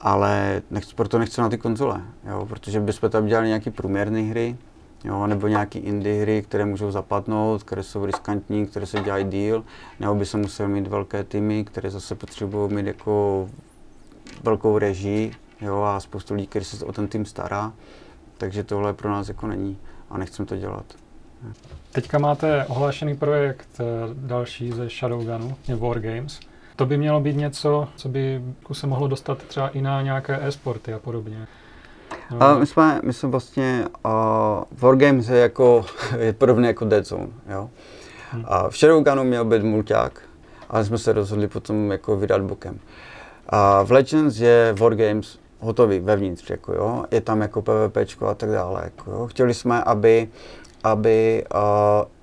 Ale nechci, proto nechci na ty konzole, jo, protože bychom tam dělali nějaké průměrné hry, jo, nebo nějaký indie hry, které můžou zapadnout, které jsou riskantní, které se dělají díl, nebo by se musel mít velké týmy, které zase potřebují mít jako velkou režii, jo, a spoustu lidí, kteří se o ten tým stará, takže tohle pro nás jako není a nechcem to dělat. Teďka máte ohlášený projekt eh, další ze Shadowgunu, Wargames. To by mělo být něco, co by se mohlo dostat třeba i na nějaké e-sporty a podobně. A my jsme, my jsme vlastně, uh, Wargames je jako, je podobný jako Dead Zone, jo. Hmm. A v Shadowgunu měl být mulťák, ale jsme se rozhodli potom jako vydat bokem. A v Legends je Wargames hotový vevnitř, jako jo. Je tam jako PvP a tak dále, jako jo. Chtěli jsme, aby aby uh,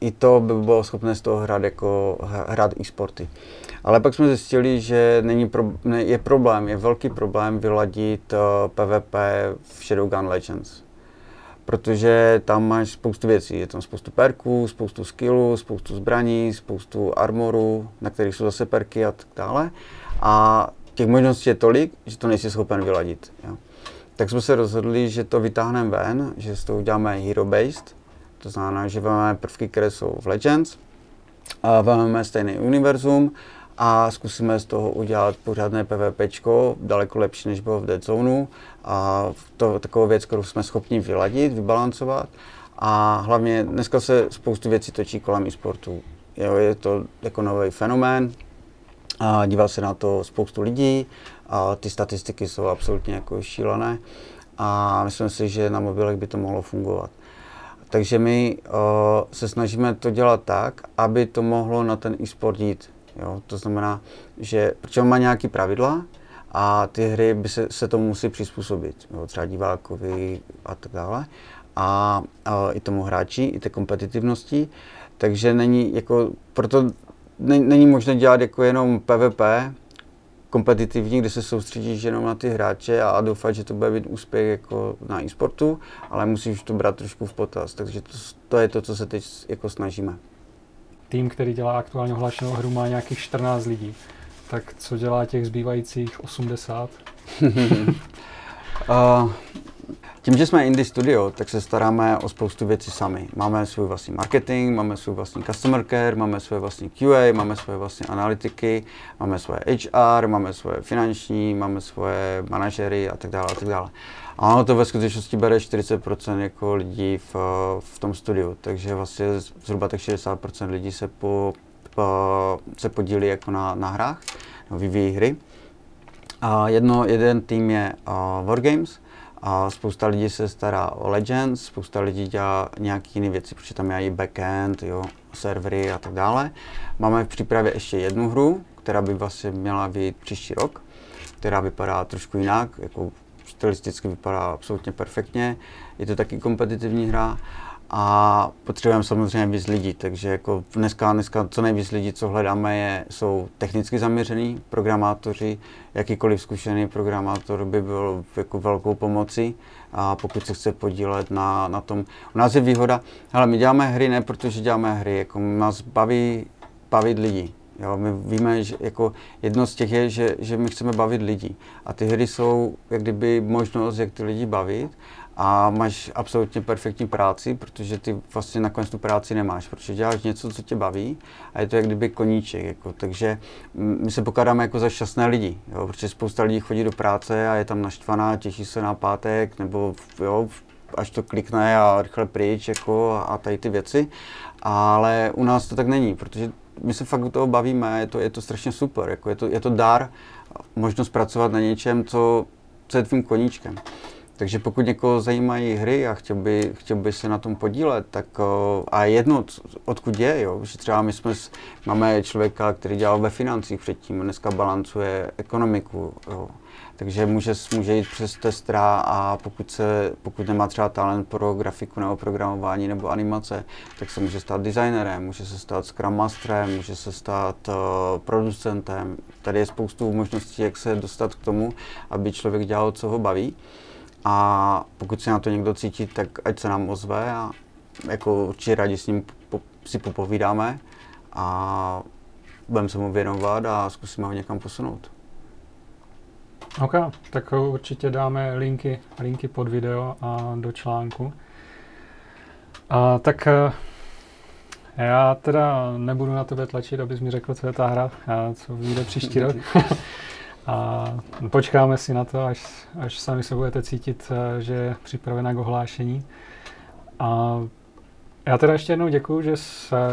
i to by bylo schopné z toho hrát jako hrát e-sporty. Ale pak jsme zjistili, že není pro, ne, je problém, je velký problém vyladit PvP v Shadowgun Legends. Protože tam máš spoustu věcí, je tam spoustu perků, spoustu skillů, spoustu zbraní, spoustu armoru, na kterých jsou zase perky a tak dále. A těch možností je tolik, že to nejsi schopen vyladit. Jo. Tak jsme se rozhodli, že to vytáhneme ven, že z toho uděláme hero-based, to znamená, že máme prvky, které jsou v Legends, a vezmeme stejný univerzum a zkusíme z toho udělat pořádné PvP, daleko lepší, než bylo v Dead Zone. A to takovou věc, kterou jsme schopni vyladit, vybalancovat. A hlavně dneska se spoustu věcí točí kolem e-sportu. Jo, je to jako nový fenomén, a díval se na to spoustu lidí a ty statistiky jsou absolutně jako šílené a myslím si, že na mobilech by to mohlo fungovat. Takže my uh, se snažíme to dělat tak, aby to mohlo na ten e-sport jít. Jo? To znamená, že protože on má nějaký pravidla a ty hry by se, se tomu musí přizpůsobit. Jo? Třeba divákovi a tak dále. A, a i tomu hráči, i té kompetitivnosti. Takže není jako, proto není možné dělat jako jenom PvP, kompetitivní, kde se soustředíš jenom na ty hráče a doufat, že to bude být úspěch jako na e-sportu, ale musíš to brát trošku v potaz. Takže to, to je to, co se teď jako snažíme. Tým, který dělá aktuálně ohlášenou hru, má nějakých 14 lidí. Tak co dělá těch zbývajících 80? uh, Tím, že jsme indie studio, tak se staráme o spoustu věcí sami. Máme svůj vlastní marketing, máme svůj vlastní customer care, máme svoje vlastní QA, máme svoje vlastní analytiky, máme svoje HR, máme svoje finanční, máme svoje manažery a tak dále a tak dále. A ono to ve skutečnosti bere 40% jako lidí v, v tom studiu, takže vlastně zhruba tak 60% lidí se, po, po, se podílí jako na, na hrách, no, vyvíjí hry. A jedno, jeden tým je uh, Wargames, a spousta lidí se stará o Legends, spousta lidí dělá nějaké jiné věci, protože tam i backend, jo, servery a tak dále. Máme v přípravě ještě jednu hru, která by vlastně měla být příští rok, která vypadá trošku jinak, jako stylisticky vypadá absolutně perfektně. Je to taky kompetitivní hra a potřebujeme samozřejmě víc lidí, takže jako dneska, dneska co nejvíc lidí, co hledáme, je, jsou technicky zaměření programátoři, jakýkoliv zkušený programátor by byl jako velkou pomocí a pokud se chce podílet na, na tom. U nás je výhoda, ale my děláme hry ne protože děláme hry, jako nás baví bavit lidi. Jo, my víme, že jako jedno z těch je, že, že my chceme bavit lidi. A ty hry jsou jak kdyby možnost, jak ty lidi bavit a máš absolutně perfektní práci, protože ty vlastně nakonec tu práci nemáš, protože děláš něco, co tě baví a je to jak kdyby koníček. Jako. Takže my se pokládáme jako za šťastné lidi, jo, protože spousta lidí chodí do práce a je tam naštvaná, těší se na pátek, nebo jo, až to klikne a rychle pryč jako, a tady ty věci. Ale u nás to tak není, protože my se fakt u toho bavíme, je to, je to strašně super, jako je, to, je to dar, možnost pracovat na něčem, co, co je tvým koníčkem. Takže pokud někoho zajímají hry a chtěl by, chtěl by se na tom podílet, tak a jedno, odkud je, jo, že třeba my jsme, máme člověka, který dělal ve financích předtím, dneska balancuje ekonomiku, jo. Takže může, může jít přes testra a pokud, se, pokud nemá třeba talent pro grafiku nebo programování nebo animace, tak se může stát designerem, může se stát Scrum Masterem, může se stát uh, producentem. Tady je spoustu možností, jak se dostat k tomu, aby člověk dělal, co ho baví. A pokud se na to někdo cítí, tak ať se nám ozve a jako určitě rádi s ním po, si popovídáme a budeme se mu věnovat a zkusíme ho někam posunout. OK, tak určitě dáme linky, linky pod video a do článku. A tak eh, já teda nebudu na tebe tlačit, abys mi řekl, co je ta hra, a co vyjde příští rok. A počkáme si na to, až, až sami se budete cítit, eh, že je připravená k ohlášení. A já teda ještě jednou děkuji, že,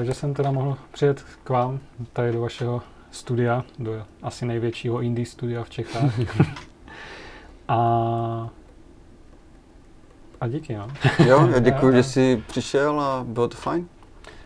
že jsem teda mohl přijet k vám tady do vašeho studia, do asi největšího indie studia v Čechách. a, a díky, no. Jo, já děkuji, že jsi přišel a bylo to fajn.